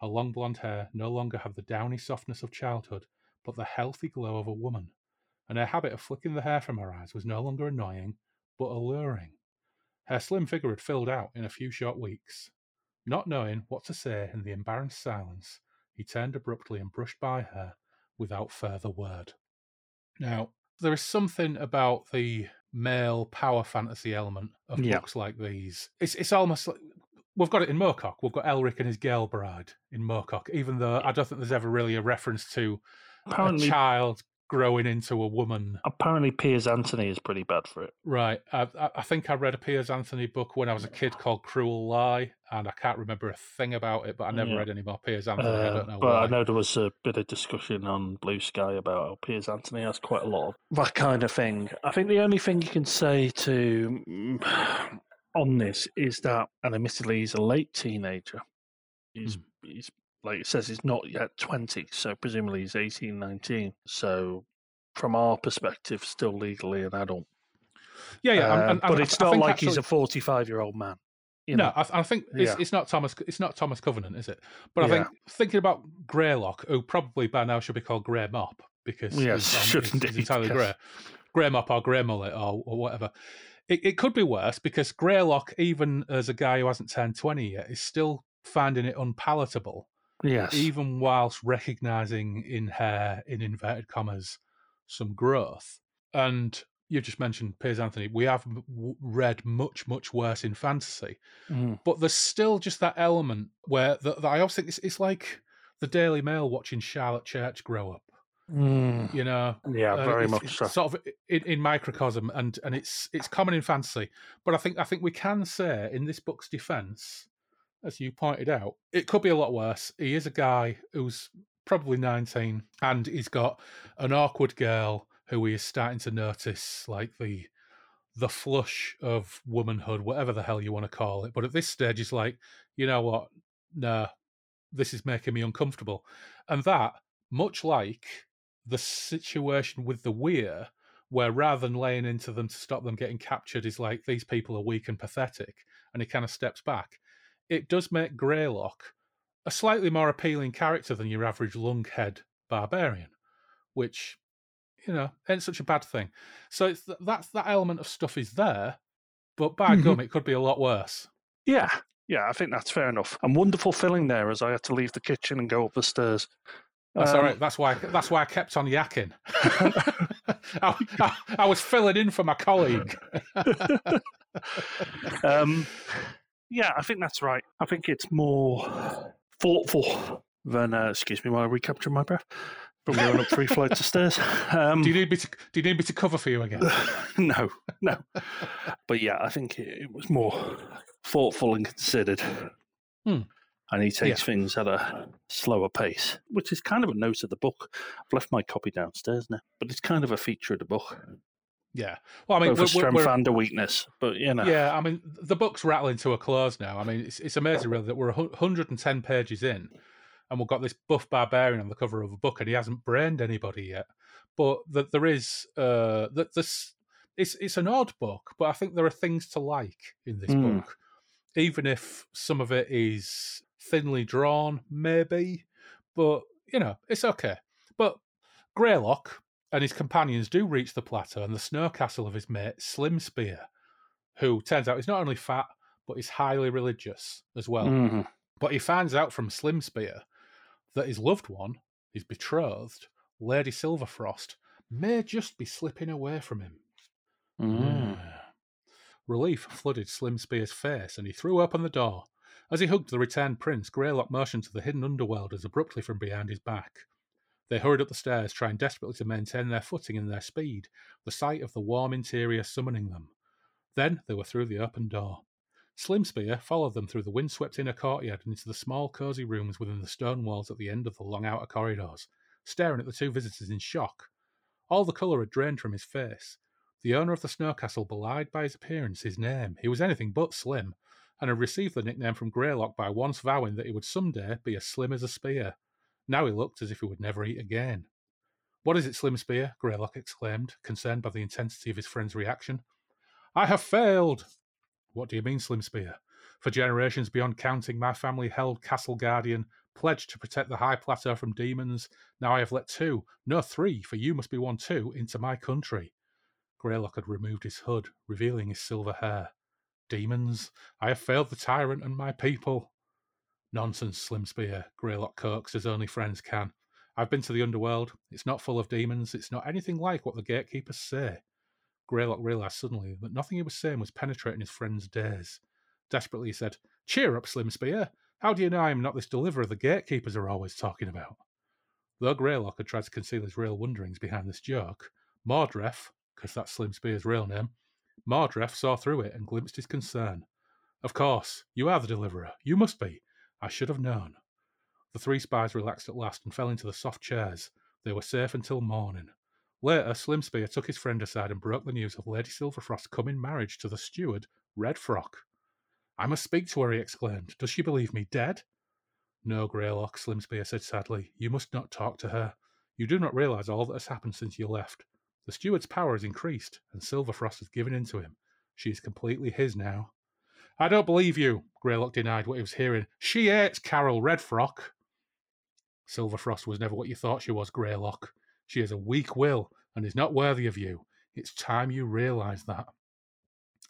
Her long blonde hair no longer had the downy softness of childhood, but the healthy glow of a woman, and her habit of flicking the hair from her eyes was no longer annoying, but alluring. Her slim figure had filled out in a few short weeks. Not knowing what to say in the embarrassed silence, he turned abruptly and brushed by her without further word. Now, there is something about the male power fantasy element of Yeah. books like these. It's it's almost like we've got it in Moorcock. We've got Elric and his girl bride in Moorcock, even though I don't think there's ever really a reference to Apparently, a child growing into a woman. apparently Piers Anthony is pretty bad for it. Right. I, I- I think I read a Piers Anthony book when I was a kid (sighs) called Cruel Lie, and I can't remember a thing about it, but I never Yeah. read any more Piers Anthony. I Uh, don't know but why. I know there was a bit of discussion on Bluesky about how Piers Anthony has quite a lot of that kind of thing. I think the only thing you can say to mm, (sighs) on this is that, and admittedly, he's a late teenager. He's he's like it says, he's not yet twenty, so presumably he's 18, 19. So from our perspective, still legally an adult. Yeah, yeah. And- and- um, but it's I not think like he's a forty-five-year-old man. You no. I, I think it's, Yeah. it's not Thomas. It's not Thomas Covenant, is it? But I Yeah. think thinking about Greylock, who probably by now should be called Grey Mop because Yes, (laughs) he's, should he's- he's entirely yes. grey, Grey Mop or Grey Mullet or, or whatever. It, it could be worse because Greylock, even as a guy who hasn't turned twenty yet, is still finding it unpalatable, yes, even whilst recognizing in her, in inverted commas, some growth. And you just mentioned Piers Anthony. We have w- read much, much worse in fantasy Mm. but there's still just that element where that, that I always think it's, it's like the Daily Mail watching Charlotte Church grow up. Mm. You know, yeah, Uh, very it's- much it's so. Sort of in, in microcosm, and and it's it's common in fantasy. But I think I think we can say in this book's defence, as you pointed out, it could be a lot worse. He is a guy who's probably 19, and he's got an awkward girl who he is starting to notice, like the the flush of womanhood, whatever the hell you want to call it. But at this stage, he's like, you know what? Nah, this is making me uncomfortable. And that, much like the situation with the Weir, where rather than laying into them to stop them getting captured, is like, these people are weak and pathetic, and he kind of steps back. It does make Greylock a slightly more appealing character than your average lunghead barbarian, which, you know, ain't such a bad thing. So it's th- that's that element of stuff is there, but by Mhm. gum, it could be a lot worse. Yeah, yeah, I think that's fair enough. And wonderful filling there as I had to leave the kitchen and go up the stairs. That's Um, all right. That's why. That's why I kept on yakking. (laughs) (laughs) I, I, I was filling in for my colleague. (laughs) um, yeah, I think that's right. I think it's more thoughtful than, uh, excuse me while I recapture my breath, from going up three flights of stairs. Um, Do you need me to? Do you need me to cover for you again? (laughs) no, no. But yeah, I think it, it was more thoughtful and considered. Hmm. And he takes things at a slower pace, which is kind of a note of the book. I've left my copy downstairs now, but it's kind of a feature of the book. Yeah. Well, I mean, Both we're, strength we're, and a weakness, but you know. yeah. I mean, the book's rattling to a close now. I mean, it's it's amazing really that we're 110 pages in, and we've got this buff barbarian on the cover of a book, and he hasn't brained anybody yet. But that there is uh that this it's it's an odd book, but I think there are things to like in this Mm. book, even if some of it is thinly drawn, maybe. But you know, it's okay. But Greylock and his companions do reach the plateau and the snow castle of his mate Slim Spear, who turns out is not only fat but is highly religious as well. Mhm. But he finds out from Slim Spear that his loved one, his betrothed, Lady Silverfrost, may just be slipping away from him. Mm. Relief flooded Slim Spear's face, and he threw open the door. As he hugged the returned prince, Greylock motioned to the hidden underworld as abruptly from behind his back. They hurried up the stairs, trying desperately to maintain their footing and their speed, the sight of the warm interior summoning them. Then they were through the open door. Slim Spear followed them through the windswept inner courtyard and into the small, cosy rooms within the stone walls at the end of the long outer corridors, staring at the two visitors in shock. All the colour had drained from his face. The owner of the snow castle belied by his appearance his name. He was anything but slim, and had received the nickname from Greylock by once vowing that he would some day be as slim as a spear. Now he looked as if he would never eat again. What is it, Slim Spear? Greylock exclaimed, concerned by the intensity of his friend's reaction. I have failed! What do you mean, Slim Spear? For generations beyond counting, my family held Castle Guardian, pledged to protect the high plateau from demons. Now I have let two, no three, for you must be one too, into my country. Greylock had removed his hood, revealing his silver hair. Demons. I have failed the tyrant and my people. Nonsense, Slim Spear, Greylock coaxed as only friends can. I've been to the underworld. It's not full of demons. It's not anything like what the gatekeepers say. Greylock realised suddenly that nothing he was saying was penetrating his friend's daze. Desperately he said, Cheer up, Slim Spear. How do you know I am not this deliverer the gatekeepers are always talking about? Though Greylock had tried to conceal his real wonderings behind this joke, Mordref, because that's Slim Spear's real name, Mordref saw through it and glimpsed his concern. Of course, you are the deliverer. You must be. I should have known. The three spies relaxed at last and fell into the soft chairs. They were safe until morning. Later, Slim Spear took his friend aside and broke the news of Lady Silverfrost's coming marriage to the steward, Redfrock. I must speak to her, he exclaimed. Does she believe me dead? No, Greylock, Slim Spear said sadly. You must not talk to her. You do not realize all that has happened since you left. The steward's power has increased, and Silverfrost has given in to him. She is completely his now. I don't believe you, Greylock denied what he was hearing. She hates Carol Redfrock. Silverfrost was never what you thought she was, Greylock. She has a weak will and is not worthy of you. It's time you realise that.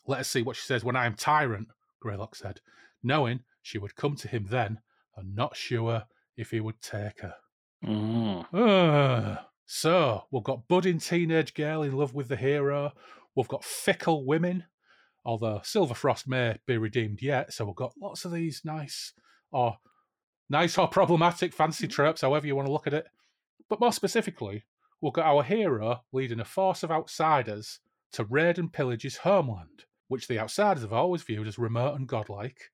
Let us see what she says when I am tyrant, Greylock said, knowing she would come to him then and not sure if he would take her. Mm. Uh, so, we've got budding teenage girl in love with the hero. We've got fickle women, although Silverfrost may be redeemed yet. So, we've got lots of these nice or nice or problematic fancy tropes, however you want to look at it. But more specifically, we've got our hero leading a force of outsiders to raid and pillage his homeland, which the outsiders have always viewed as remote and godlike,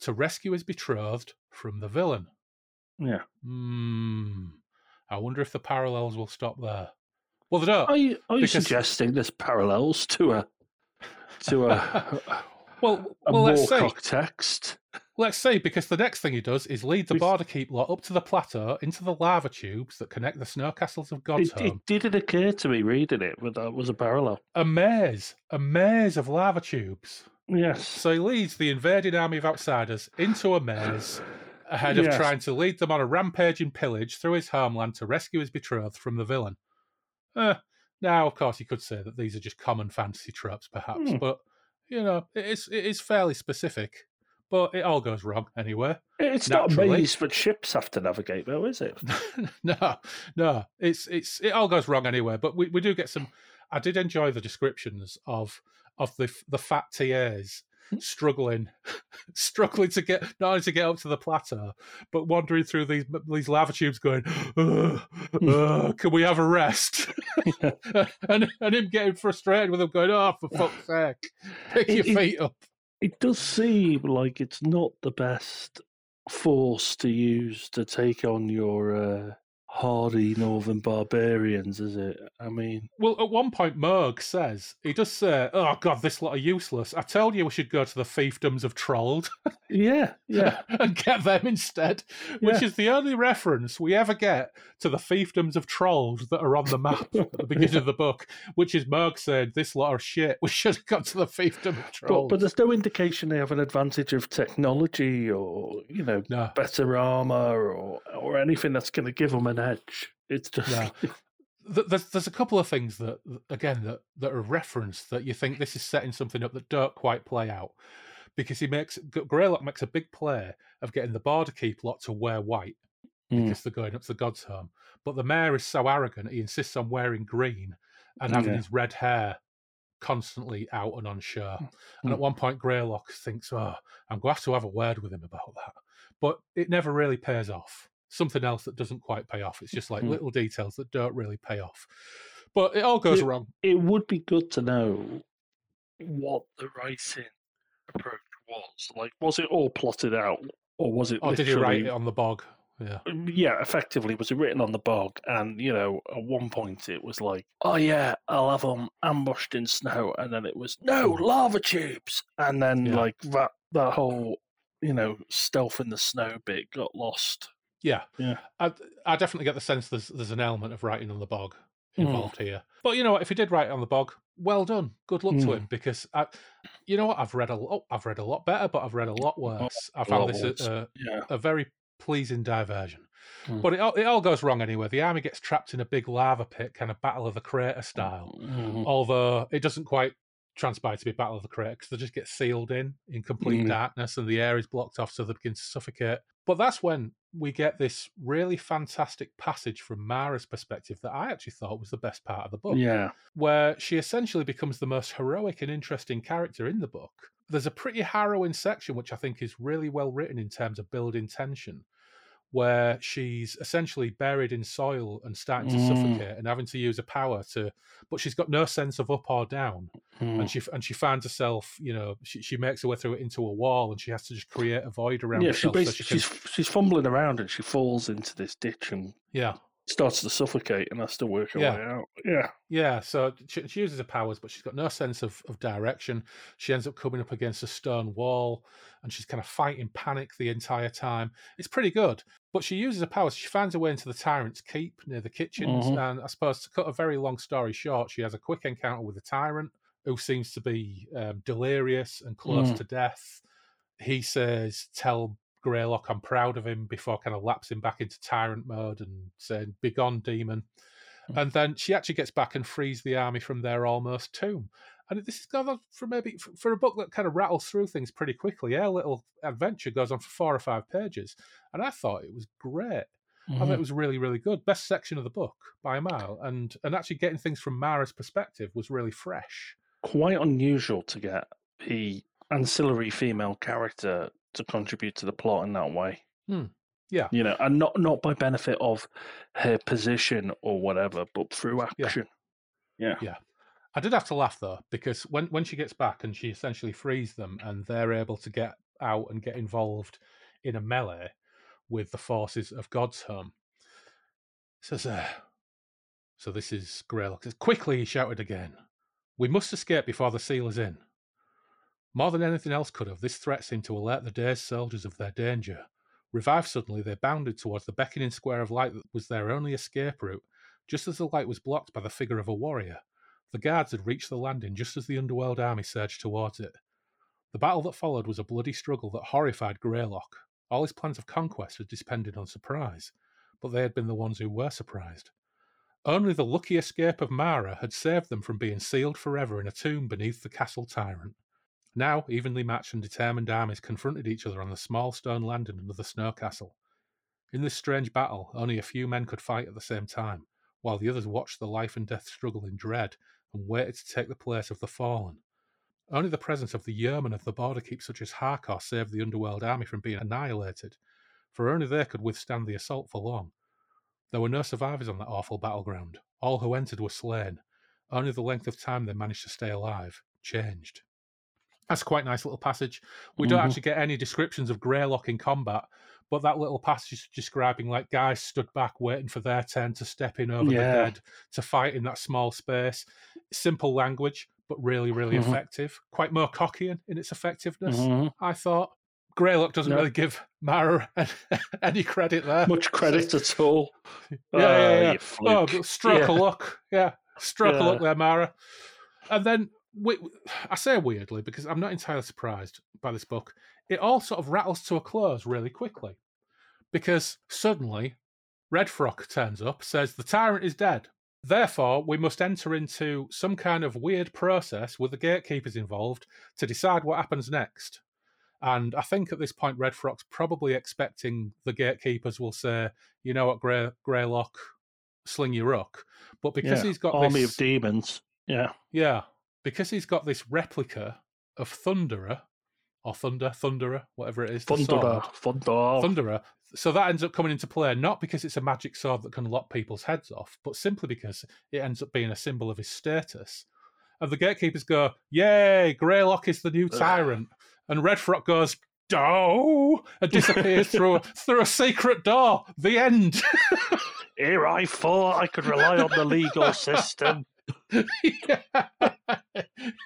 to rescue his betrothed from the villain. Yeah. Hmm. I wonder if the parallels will stop there. Well, they don't. Are you, are you suggesting there's parallels to a to a, (laughs) Well, a well, let's say, text? let's say, because the next thing he does is lead the border keep lot up to the plateau into the lava tubes that connect the snow castles of God's It, home. it didn't occur to me reading it, but that was a parallel. A maze, a maze of lava tubes. Yes. So he leads the invading army of outsiders into a maze ahead of Yes. trying to lead them on a rampaging pillage through his homeland to rescue his betrothed from the villain. Uh, now, of course, you could say that these are just common fantasy tropes, perhaps, Hmm. but you know, it is it is fairly specific. But it all goes wrong anyway. It's not a Naturally. maze that ships have to navigate, though, is it? (laughs) no, no, it's it's it all goes wrong anyway. But we, we do get some. I did enjoy the descriptions of of the the fat TAs struggling, (laughs) struggling to get not only to get up to the plateau, but wandering through these these lava tubes, going, "Ugh, ugh, "Can we have a rest?" (laughs) (laughs) and and him getting frustrated with them, going, "Oh, for fuck's (sighs) sake, pick your It- it- feet up." It does seem like it's not the best force to use to take on your uh, hardy northern barbarians, is it? I mean, Well, at one point, Merg says, he does say, Oh, God, this lot are useless. I told you we should go to the fiefdoms of Trolled (laughs) yeah, yeah. and get them instead, which Yeah. is the only reference we ever get to the fiefdoms of Trolled that are on the map (laughs) at the beginning of the book, which is Merg said, This lot are shit. We should have gone to the fiefdom of But, Trolled. but there's no indication they have an advantage of technology or, you know, no. better armor or, or anything that's going to give them an edge. It's just. (laughs) Th- There's, there's a couple of things that, again, that, that are referenced that you think this is setting something up that don't quite play out. Because he makes, Greylock makes a big play of getting the border keep lot to wear white Mm. because they're going up to the god's home. But the mayor is so arrogant, he insists on wearing green and having Yeah. his red hair constantly out and on show. And Mm. at one point, Greylock thinks, oh, I'm going to have to have a word with him about that. But it never really pays off. Something else that doesn't quite pay off. It's just like Mm. little details that don't really pay off. But it all goes Yeah. wrong. It would be good to know what the writing approach was. Like, was it all plotted out? Or was it Oh, did he write it on the bog? Yeah. yeah, effectively, was it written on the bog? And you know, at one point it was like, "Oh yeah, I'll have them ambushed in snow," and then it was, "No, lava tubes," and then Yeah. like that that whole you know stealth in the snow bit got lost. Yeah. Yeah. I, I definitely get the sense there's there's an element of writing on the bog Mm. involved here. But you know what? If he did write it on the bog, well done. Good luck to Mm. him because I, you know what? I've read a lot. I've read a lot better, but I've read a lot worse. I found this worse. a, Yeah, a, a very pleasing diversion. Mm. But it all, it all goes wrong anyway. The army gets trapped in a big lava pit, kind of Battle of the Crater style. Mhm. Although it doesn't quite transpire to be Battle of the Crater because they just get sealed in in complete mm. darkness and the air is blocked off, so they begin to suffocate. But that's when we get this really fantastic passage from Mara's perspective that I actually thought was the best part of the book. Yeah. Where she essentially becomes the most heroic and interesting character in the book. There's a pretty harrowing section, which I think is really well written in terms of building tension, where she's essentially buried in soil and starting to mm. suffocate and having to use a power to but she's got no sense of up or down mm. and she and she finds herself you know she, she makes her way through it into a wall and she has to just create a void around yeah she basically so she she's she's fumbling around and she falls into this ditch and yeah starts to suffocate and has to work her yeah. way out. Yeah. Yeah. So she, she, uses her powers, but she's got no sense of, of direction. She ends up coming up against a stone wall and she's kind of fighting panic the entire time. It's pretty good. But she uses her powers. She finds her way into the tyrant's keep near the kitchens. Mm-hmm. And I suppose to cut a very long story short, she has a quick encounter with the tyrant who seems to be um, delirious and close mm. to death. He says, Tell Greylock, I'm proud of him before kind of lapsing back into tyrant mode and saying, Begone, demon. Mm. And then she actually gets back and frees the army from their almost tomb. And this is kind of for maybe for a book that kind of rattles through things pretty quickly. Yeah, little adventure goes on for four or five pages, and I thought it was great. Mm-hmm. I thought it mm-hmm. was really, really good. Best section of the book by a mile, and and actually getting things from Mara's perspective was really fresh. Quite unusual to get the ancillary female character to contribute to the plot in that way. Hmm. Yeah, you know, and not not by benefit of her position or whatever, but through action. Yeah, yeah. yeah. I did have to laugh though because when when she gets back and she essentially frees them and they're able to get out and get involved in a melee with the forces of God's-Home. Says, uh, so this is Greylock. Quickly, he shouted again. We must escape before the seal is in. More than anything else could have, this threat seemed to alert the dazed soldiers of their danger. Revived suddenly, they bounded towards the beckoning square of light that was their only escape route, just as the light was blocked by the figure of a warrior. The guards had reached the landing just as the underworld army surged towards it. The battle that followed was a bloody struggle that horrified Greylock. All his plans of conquest had depended on surprise, but they had been the ones who were surprised. Only the lucky escape of Mara had saved them from being sealed forever in a tomb beneath the castle tyrant. Now, evenly matched and determined armies confronted each other on the small stone landing under the snow castle. In this strange battle, only a few men could fight at the same time, while the others watched the life and death struggle in dread and waited to take the place of the fallen. Only the presence of the yeomen of the border keep such as Harkor saved the underworld army from being annihilated, for only they could withstand the assault for long. There were no survivors on that awful battleground. All who entered were slain. Only the length of time they managed to stay alive changed. That's quite a nice little passage. We don't mm-hmm. actually get any descriptions of Greylock in combat, but that little passage describing like guys stood back waiting for their turn to step in over yeah. the dead to fight in that small space. Simple language, but really, really mm-hmm. effective. Quite Moorcockian in its effectiveness, mm-hmm. I thought. Greylock doesn't no. really give (laughs) Mara (laughs) any credit there. Much credit (laughs) at all. Yeah, yeah, yeah. Oh, stroke yeah. a look. Yeah, stroke yeah. a look there, Mara. And then we, I say weirdly because I'm not entirely surprised by this book. It all sort of rattles to a close really quickly because suddenly Redfrock turns up, says the tyrant is dead. Therefore, we must enter into some kind of weird process with the gatekeepers involved to decide what happens next. And I think at this point, Redfrock's probably expecting the gatekeepers will say, you know what, Grey, Greylock, sling your rook. But because yeah. he's got army this, of demons, yeah, yeah, because he's got this replica of Thunderer or Thunder, Thunderer, whatever it is. Thunderer, Thunderer. Thunderer. So that ends up coming into play not because it's a magic sword that can lop people's heads off, but simply because it ends up being a symbol of his status. And the gatekeepers go, Yay, Greylock is the new tyrant. and Redfrock goes, Do and disappears (laughs) through a, through a secret door. The end. (laughs) Here I thought I could rely on the legal (laughs) system. yeah.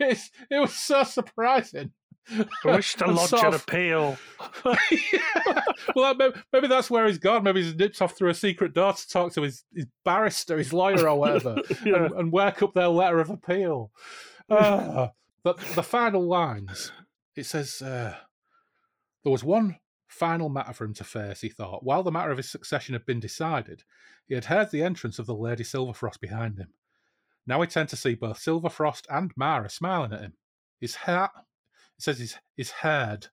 It was so surprising. I wish to lodge an appeal. yeah. Well, maybe, maybe, that's where he's gone. Maybe he's nipped off through a secret door to talk to his, his barrister, his lawyer, or whatever, yeah. and, and, work up their letter of appeal. Uh, but the final lines, it says, uh, there was one final matter for him to face, he thought. While the matter of his succession had been decided, he had heard the entrance of the Lady Silverfrost behind him. Now he turned to see both Silverfrost and Mara smiling at him. His heart, it says his, his head,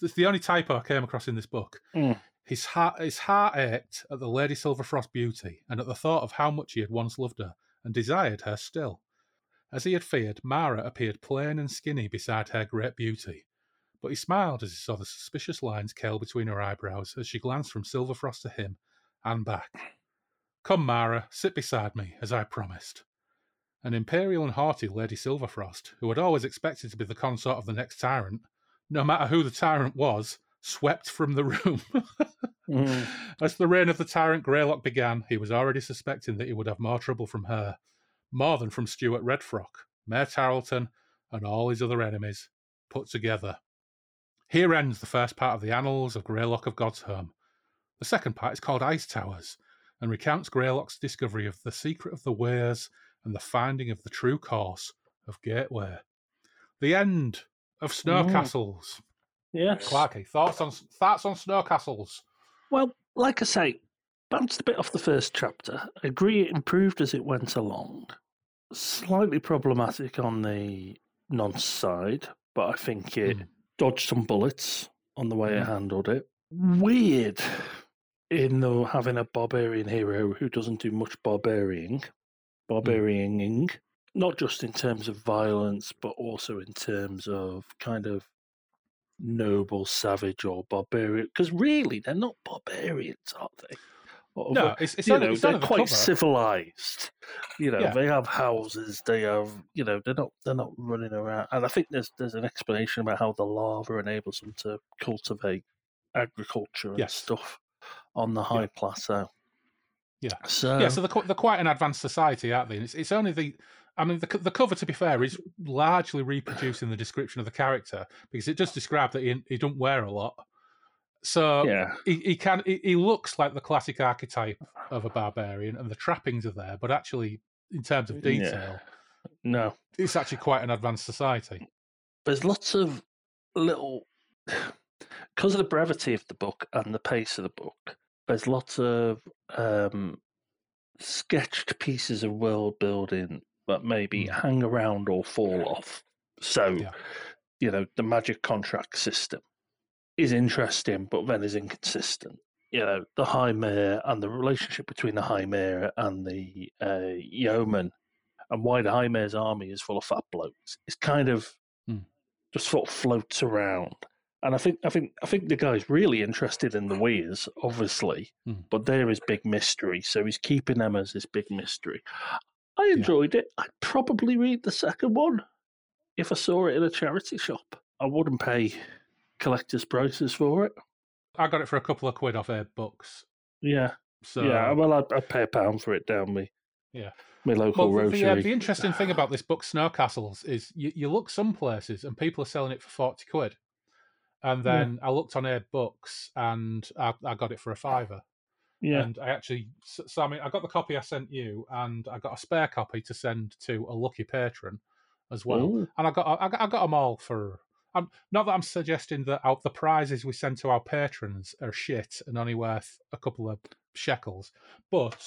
it's the only typo I came across in this book. Mm. His heart, his heart ached at the Lady Silverfrost beauty and at the thought of how much he had once loved her and desired her still. As he had feared, Mara appeared plain and skinny beside her great beauty, but he smiled as he saw the suspicious lines curl between her eyebrows as she glanced from Silverfrost to him and back. Come, Mara, sit beside me, as I promised. An imperial and haughty Lady Silverfrost, who had always expected to be the consort of the next tyrant, no matter who the tyrant was, swept from the room. mm. (laughs) As the reign of the tyrant Greylock began, he was already suspecting that he would have more trouble from her, more than from Stuart Redfrock, Mayor Tarleton, and all his other enemies put together. Here ends the first part of the annals of Greylock of God's Home. The second part is called Ice Towers and recounts Greylock's discovery of the secret of the weirs and the finding of the true course of Gateway. The end of Snow mm. Castles. Yes. Clarky, thoughts on thoughts on Snow Castles? Well, like I say, bounced a bit off the first chapter. I agree it improved as it went along. Slightly problematic on the nonce side, but I think it mm. Dodged some bullets on the way mm. it handled it. Weird in though having a barbarian hero who doesn't do much barbarian barbarianing, mm. not just in terms of violence, but also in terms of kind of noble, savage, or barbarian. Because really, they're not barbarians, are they? No, it's, it's only, know, it's they're quite cover. civilized. You know, yeah. they have houses. They have, you know, they're not they're not running around. And I think there's there's an explanation about how the lava enables them to cultivate agriculture and yes. stuff on the high yeah. plateau. Yeah. So yeah, so they're, they're quite an advanced society, aren't they? And it's it's only the I mean, the, the cover, to be fair, is largely reproducing the description of the character because it does describe that he, he don't wear a lot. So yeah. he, he can he, he looks like the classic archetype of a barbarian, and the trappings are there. But actually, in terms of detail, yeah. no, it's actually quite an advanced society. There's lots of little (sighs) because of the brevity of the book and the pace of the book. There's lots of um, sketched pieces of world building that maybe mm. hang around or fall off. So, yeah. you know, the magic contract system is interesting, but then is inconsistent. You know, the High Mayor and the relationship between the High Mayor and the uh, yeoman, and why the High Mayor's army is full of fat blokes, is kind of mm. just sort of floats around. And I think I think I think the guy's really interested in the weirs, obviously, mm. but there is big mystery. So he's keeping them as this big mystery. I enjoyed yeah. it. I'd probably read the second one if I saw it in a charity shop. I wouldn't pay collector's prices for it. I got it for a couple of quid off AbeBooks. Yeah. So yeah, well, I'd, I'd pay a pound for it down me. Yeah. My local well, the, the, uh, the, interesting thing about this book, Snow Castles, is you, you look some places and people are selling it for forty quid, and then yeah. I looked on AbeBooks and I, I got it for a fiver. Yeah. And I actually, so I mean, I got the copy I sent you, and I got a spare copy to send to a lucky patron as well. Ooh. And I got, I got, I got them all for. I'm not that I'm suggesting that our, the prizes we send to our patrons are shit and only worth a couple of shekels, but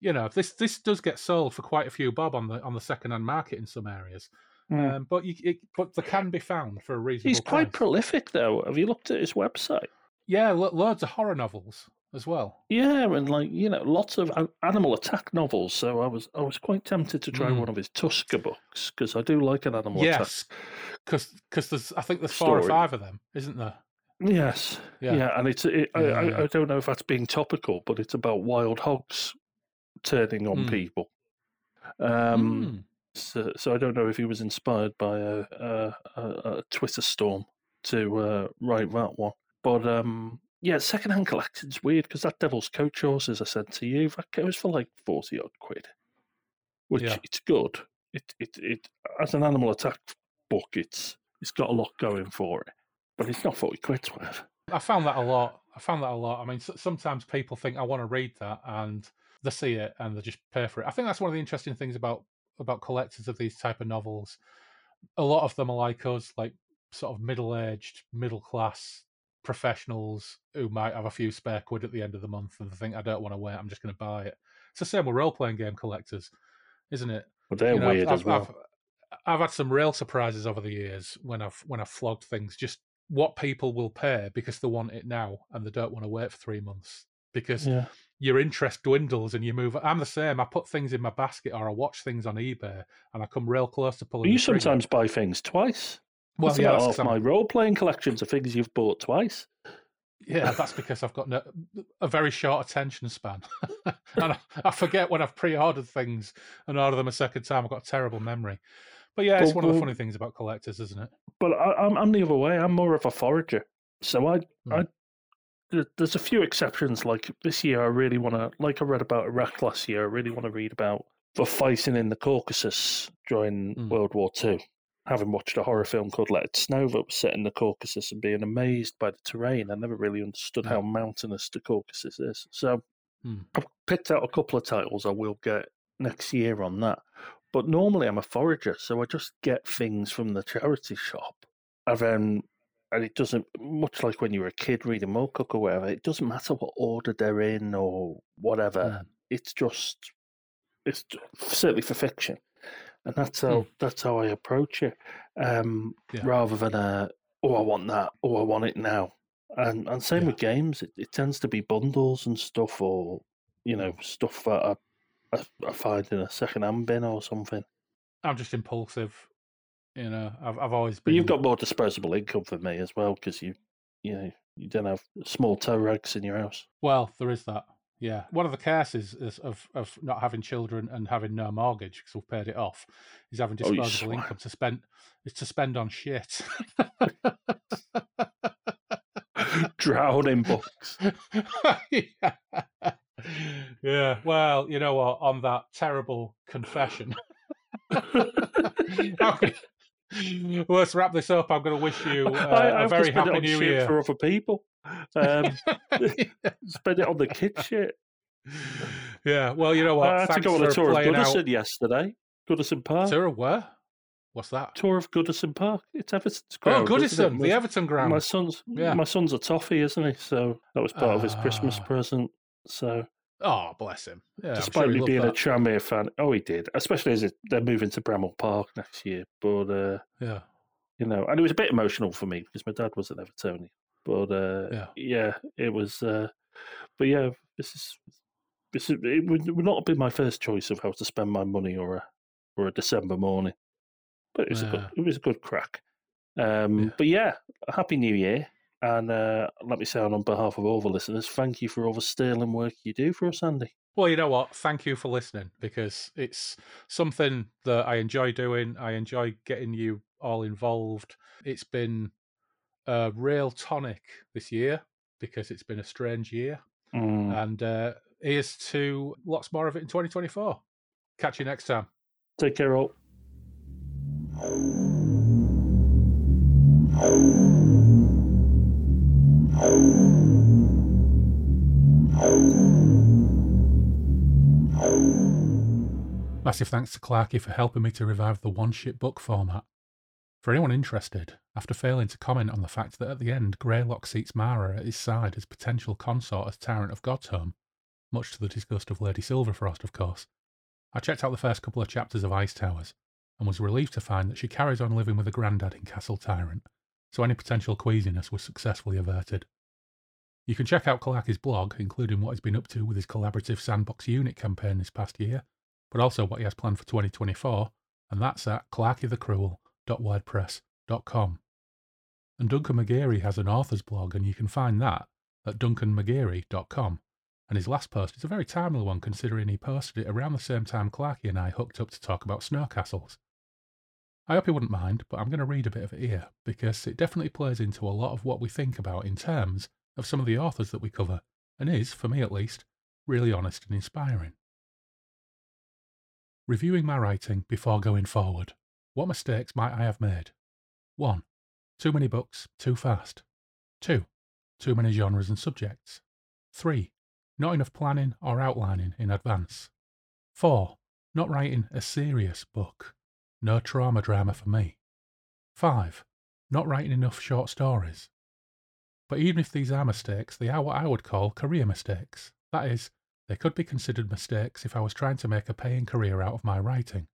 you know, this this does get sold for quite a few bob on the on the second hand market in some areas. Mm. Um, but you, it, but they can be found for a reason. He's quite price. prolific, though. Have you looked at his website? Yeah, lo- loads of horror novels as well. Yeah, and like you know, lots of animal attack novels. So I was I was quite tempted to try mm. one of his Tusker books because I do like an animal yes, attack. because because there's I think there's four story. or five of them, isn't there? Yes, yeah, yeah and it's it, yeah, I, yeah. I, I don't know if that's being topical, but it's about wild hogs turning on mm. people. Um, mm. so, so I don't know if he was inspired by a, a, a Twitter storm to uh, write that one, but um, yeah, secondhand collecting's weird because that Devil's Coach horse, as I said to you, that goes for like forty odd quid, which yeah. it's good. It it it as an animal attack book, it's it's got a lot going for it, but it's not forty quid's worth. I found that a lot. I found that a lot. I mean, sometimes people think I want to read that, and they see it and they just pay for it. I think that's one of the interesting things about about collectors of these type of novels. A lot of them are like us, like sort of middle aged, middle class professionals who might have a few spare quid at the end of the month and think I don't want to wait, I'm just going to buy it. It's the same with role playing game collectors. isn't it? Well, they're you know, weird I've, as well. I've, I've had some real surprises over the years when I've when I've flogged things. Just what people will pay because they want it now and they don't want to wait for three months because yeah. your interest dwindles and you move. I'm the same. I put things in my basket or I watch things on eBay and I come real close to pulling. You sometimes buy things twice. Well, yeah, half my role playing collections of things you've bought twice. Yeah, (laughs) that's because I've got no, a very short attention span, (laughs) and I, I, forget when I've pre-ordered things and order them a second time. I've got a terrible memory. But yeah, it's but, one of the funny things about collectors, isn't it? But I, am I'm the other way. I'm more of a forager, so I hmm. I there's a few exceptions. Like this year, I really want to. Like I read about Iraq last year, I really want to read about the fighting in the Caucasus during hmm. World War Two having watched a horror film called Let It Snow that was set in the Caucasus and being amazed by the terrain. I never really understood how hmm. mountainous the Caucasus is. So hmm. I've picked out a couple of titles I will get next year on that. But normally I'm a forager, so I just get things from the charity shop. And then and it doesn't much like when you were a kid reading Moorcock or whatever, it doesn't matter what order they're in or whatever. Hmm. It's just it's certainly for fiction and that's how mm. that's how I approach it, um, yeah. rather than a oh I want that, oh I want it now, and and same yeah. with games. It, it, tends to be bundles and stuff, or you know stuff that I, I, I find in a second hand bin or something. I'm just impulsive, you know. I've I've always been. But you've got more disposable income than me as well because you you know you don't have small toe rags in your house. Well, there is that. Yeah, one of the curses is of of not having children and having no mortgage because we've paid it off is having oh, disposable oh, income to spend is to spend on shit. (laughs) Drowning books. (laughs) yeah. yeah. Well, you know what? On that terrible confession. (laughs) okay. let's wrap this up. I'm going to wish you uh, I, a very happy new year for other people. Um, (laughs) (laughs) spend it on the kid shit. Yeah, well, you know what? I had Thanks to go on a tour of Goodison out... yesterday. Goodison Park. Tour of where? What's that? Tour of Goodison Park. It's Everton's oh, ground. Oh, Goodison, the Everton ground. My son's, yeah. my son's a toffee, isn't he? So that was part uh... of his Christmas ah. present. So Oh, bless him. Yeah, Despite sure me being that. a Tranmere fan, oh, he did. Especially as it, they're moving to Bramall Park next year. But uh, yeah, you know, and it was a bit emotional for me because my dad was an Evertonian. But uh, yeah. yeah, it was. Uh, but yeah, this is this is, it would, would not be my first choice of how to spend my money or a or a December morning. But it was yeah. a good, it was a good crack. Um, yeah. But yeah, happy New Year. And uh, let me say on behalf of all the listeners, thank you for all the sterling work you do for us, Andy. Well, you know what? Thank you for listening because it's something that I enjoy doing. I enjoy getting you all involved. It's been a real tonic this year because it's been a strange year. Mm. And uh, here's to lots more of it in 2024. Catch you next time. Take care, all. Massive thanks to Clarky for helping me to revive the one shit book format. For anyone interested, after failing to comment on the fact that at the end Greylock seats Mara at his side as potential consort as Tyrant of God's much to the disgust of Lady Silverfrost, of course, I checked out the first couple of chapters of Ice Towers and was relieved to find that she carries on living with a granddad in Castle Tyrant, so any potential queasiness was successfully averted. You can check out Clarky's blog, including what he's been up to with his collaborative sandbox unit campaign this past year, but also what he has planned for 2024, and that's at clarkytheCruel.wordpress.com. And Duncan McGeary has an author's blog, and you can find that at duncanmcgeary.com. And his last post is a very timely one considering he posted it around the same time Clarky and I hooked up to talk about snow castles. I hope you wouldn't mind, but I'm going to read a bit of it here because it definitely plays into a lot of what we think about in terms of some of the authors that we cover, and is, for me at least, really honest and inspiring. Reviewing my writing before going forward. What mistakes might I have made? 1. Too many books, too fast. 2. Too many genres and subjects. 3. Not enough planning or outlining in advance. 4. Not writing a serious book. No trauma drama for me. 5. Not writing enough short stories. But even if these are mistakes, they are what I would call career mistakes. That is, they could be considered mistakes if I was trying to make a paying career out of my writing.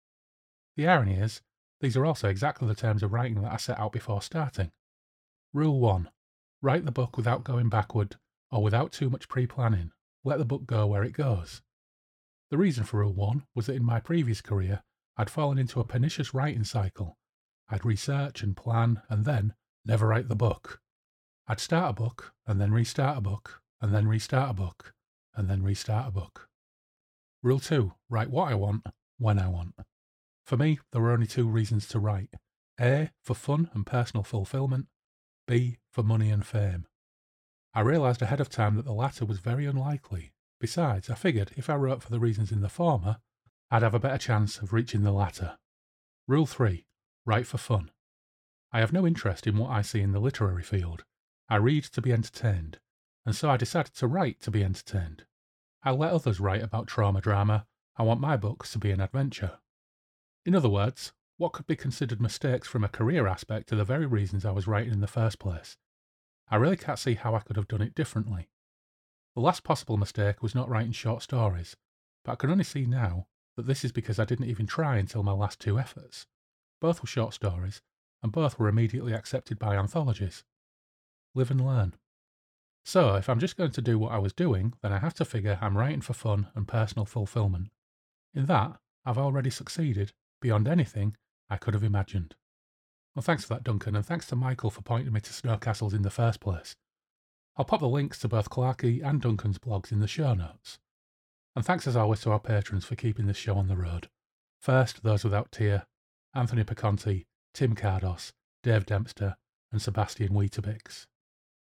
The irony is, these are also exactly the terms of writing that I set out before starting. Rule 1 Write the book without going backward or without too much pre planning. Let the book go where it goes. The reason for Rule 1 was that in my previous career, I'd fallen into a pernicious writing cycle. I'd research and plan and then never write the book. I'd start a book and then restart a book and then restart a book and then restart a book. Rule 2 Write what I want, when I want. For me, there were only two reasons to write A, for fun and personal fulfillment, B, for money and fame. I realised ahead of time that the latter was very unlikely. Besides, I figured if I wrote for the reasons in the former, I'd have a better chance of reaching the latter. Rule 3 Write for fun. I have no interest in what I see in the literary field. I read to be entertained, and so I decided to write to be entertained. I let others write about trauma drama. I want my books to be an adventure. In other words, what could be considered mistakes from a career aspect are the very reasons I was writing in the first place. I really can't see how I could have done it differently. The last possible mistake was not writing short stories, but I can only see now that this is because I didn't even try until my last two efforts. Both were short stories, and both were immediately accepted by anthologies. Live and learn. So, if I'm just going to do what I was doing, then I have to figure I'm writing for fun and personal fulfillment. In that, I've already succeeded beyond anything I could have imagined. Well, thanks for that, Duncan, and thanks to Michael for pointing me to snow castles in the first place. I'll pop the links to both Clarky and Duncan's blogs in the show notes. And thanks as always to our patrons for keeping this show on the road. First, those without tier Anthony Piconti, Tim Cardos, Dave Dempster, and Sebastian Weetabix.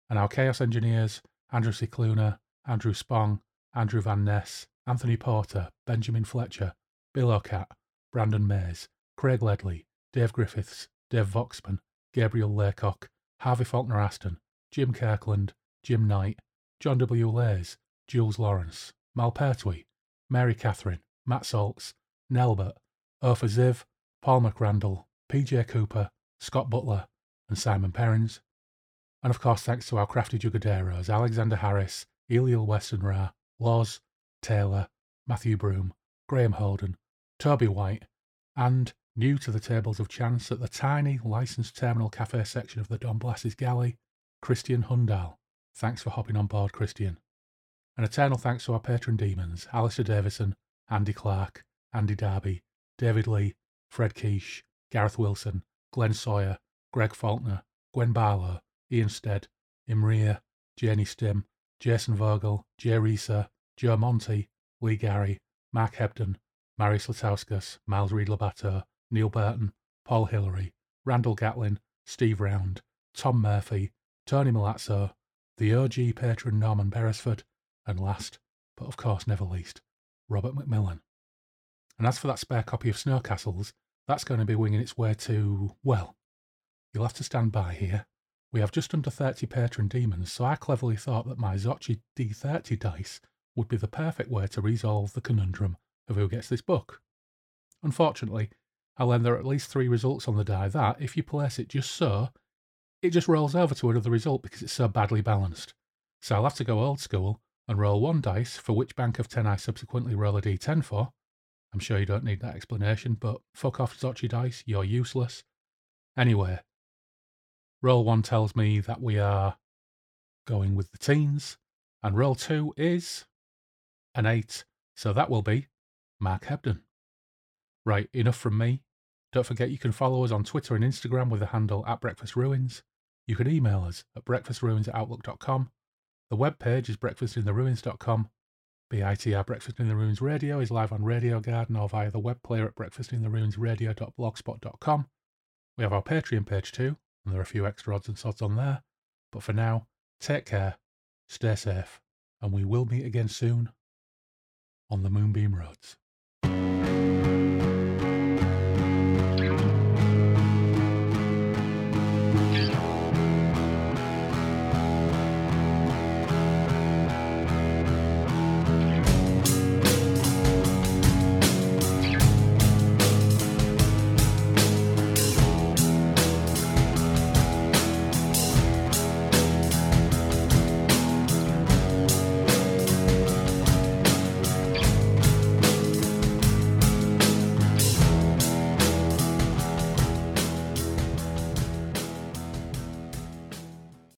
And our Chaos engineers Andrew Cicluna, Andrew Spong, Andrew Van Ness, Anthony Porter, Benjamin Fletcher, Bill O'Cat, Brandon Mays, Craig Ledley, Dave Griffiths, Dave Voxman, Gabriel Laycock, Harvey Faulkner Aston, Jim Kirkland, Jim Knight, John W. Lays, Jules Lawrence, Mal Pertwee, Mary Catherine, Matt Salks, Nelbert, Ophir Ziv, Paul McRandall, PJ Cooper, Scott Butler, and Simon Perrins. And of course, thanks to our crafty jugaderos Alexander Harris, Eliel Westenra, Laws, Taylor, Matthew Broom, Graham Holden, Toby White, and, new to the tables of chance at the tiny licensed terminal cafe section of the Don Blas's galley, Christian Hundal. Thanks for hopping on board, Christian. An eternal thanks to our patron demons, Alistair Davison, Andy Clark, Andy Darby, David Lee, Fred Keish, Gareth Wilson, Glenn Sawyer, Greg Faulkner, Gwen Barlow, Ian Stead, Imria, Janie Stim, Jason Vogel, Jay Reeser, Joe Monty, Lee Gary, Mark Hebden, Marius Slatauskas, Miles Reed Labato, Neil Burton, Paul Hillary, Randall Gatlin, Steve Round, Tom Murphy, Tony Malazzo, the OG patron Norman Beresford, and last, but of course never least, Robert McMillan. And as for that spare copy of Snow Castles, that's going to be winging its way to, well, you'll have to stand by here. We have just under 30 patron demons, so I cleverly thought that my Zocchi D30 dice would be the perfect way to resolve the conundrum of who gets this book. Unfortunately, I learned there are at least three results on the die that, if you place it just so, it just rolls over to another result because it's so badly balanced. So I'll have to go old school and roll one dice for which bank of 10 I subsequently roll a d10 for. I'm sure you don't need that explanation, but fuck off Zocchi dice, you're useless. Anyway, roll one tells me that we are going with the teens, and roll two is an 8, so that will be Mark Hebden. Right, enough from me. Don't forget you can follow us on Twitter and Instagram with the handle at Breakfast Ruins. You can email us at breakfastruins at outlook.com. The webpage is breakfastintheruins.com. BITR Breakfast in the Ruins Radio is live on Radio Garden or via the web player at breakfastintheruinsradio.blogspot.com. We have our Patreon page too, and there are a few extra odds and sods on there. But for now, take care, stay safe, and we will meet again soon on the Moonbeam Roads thank you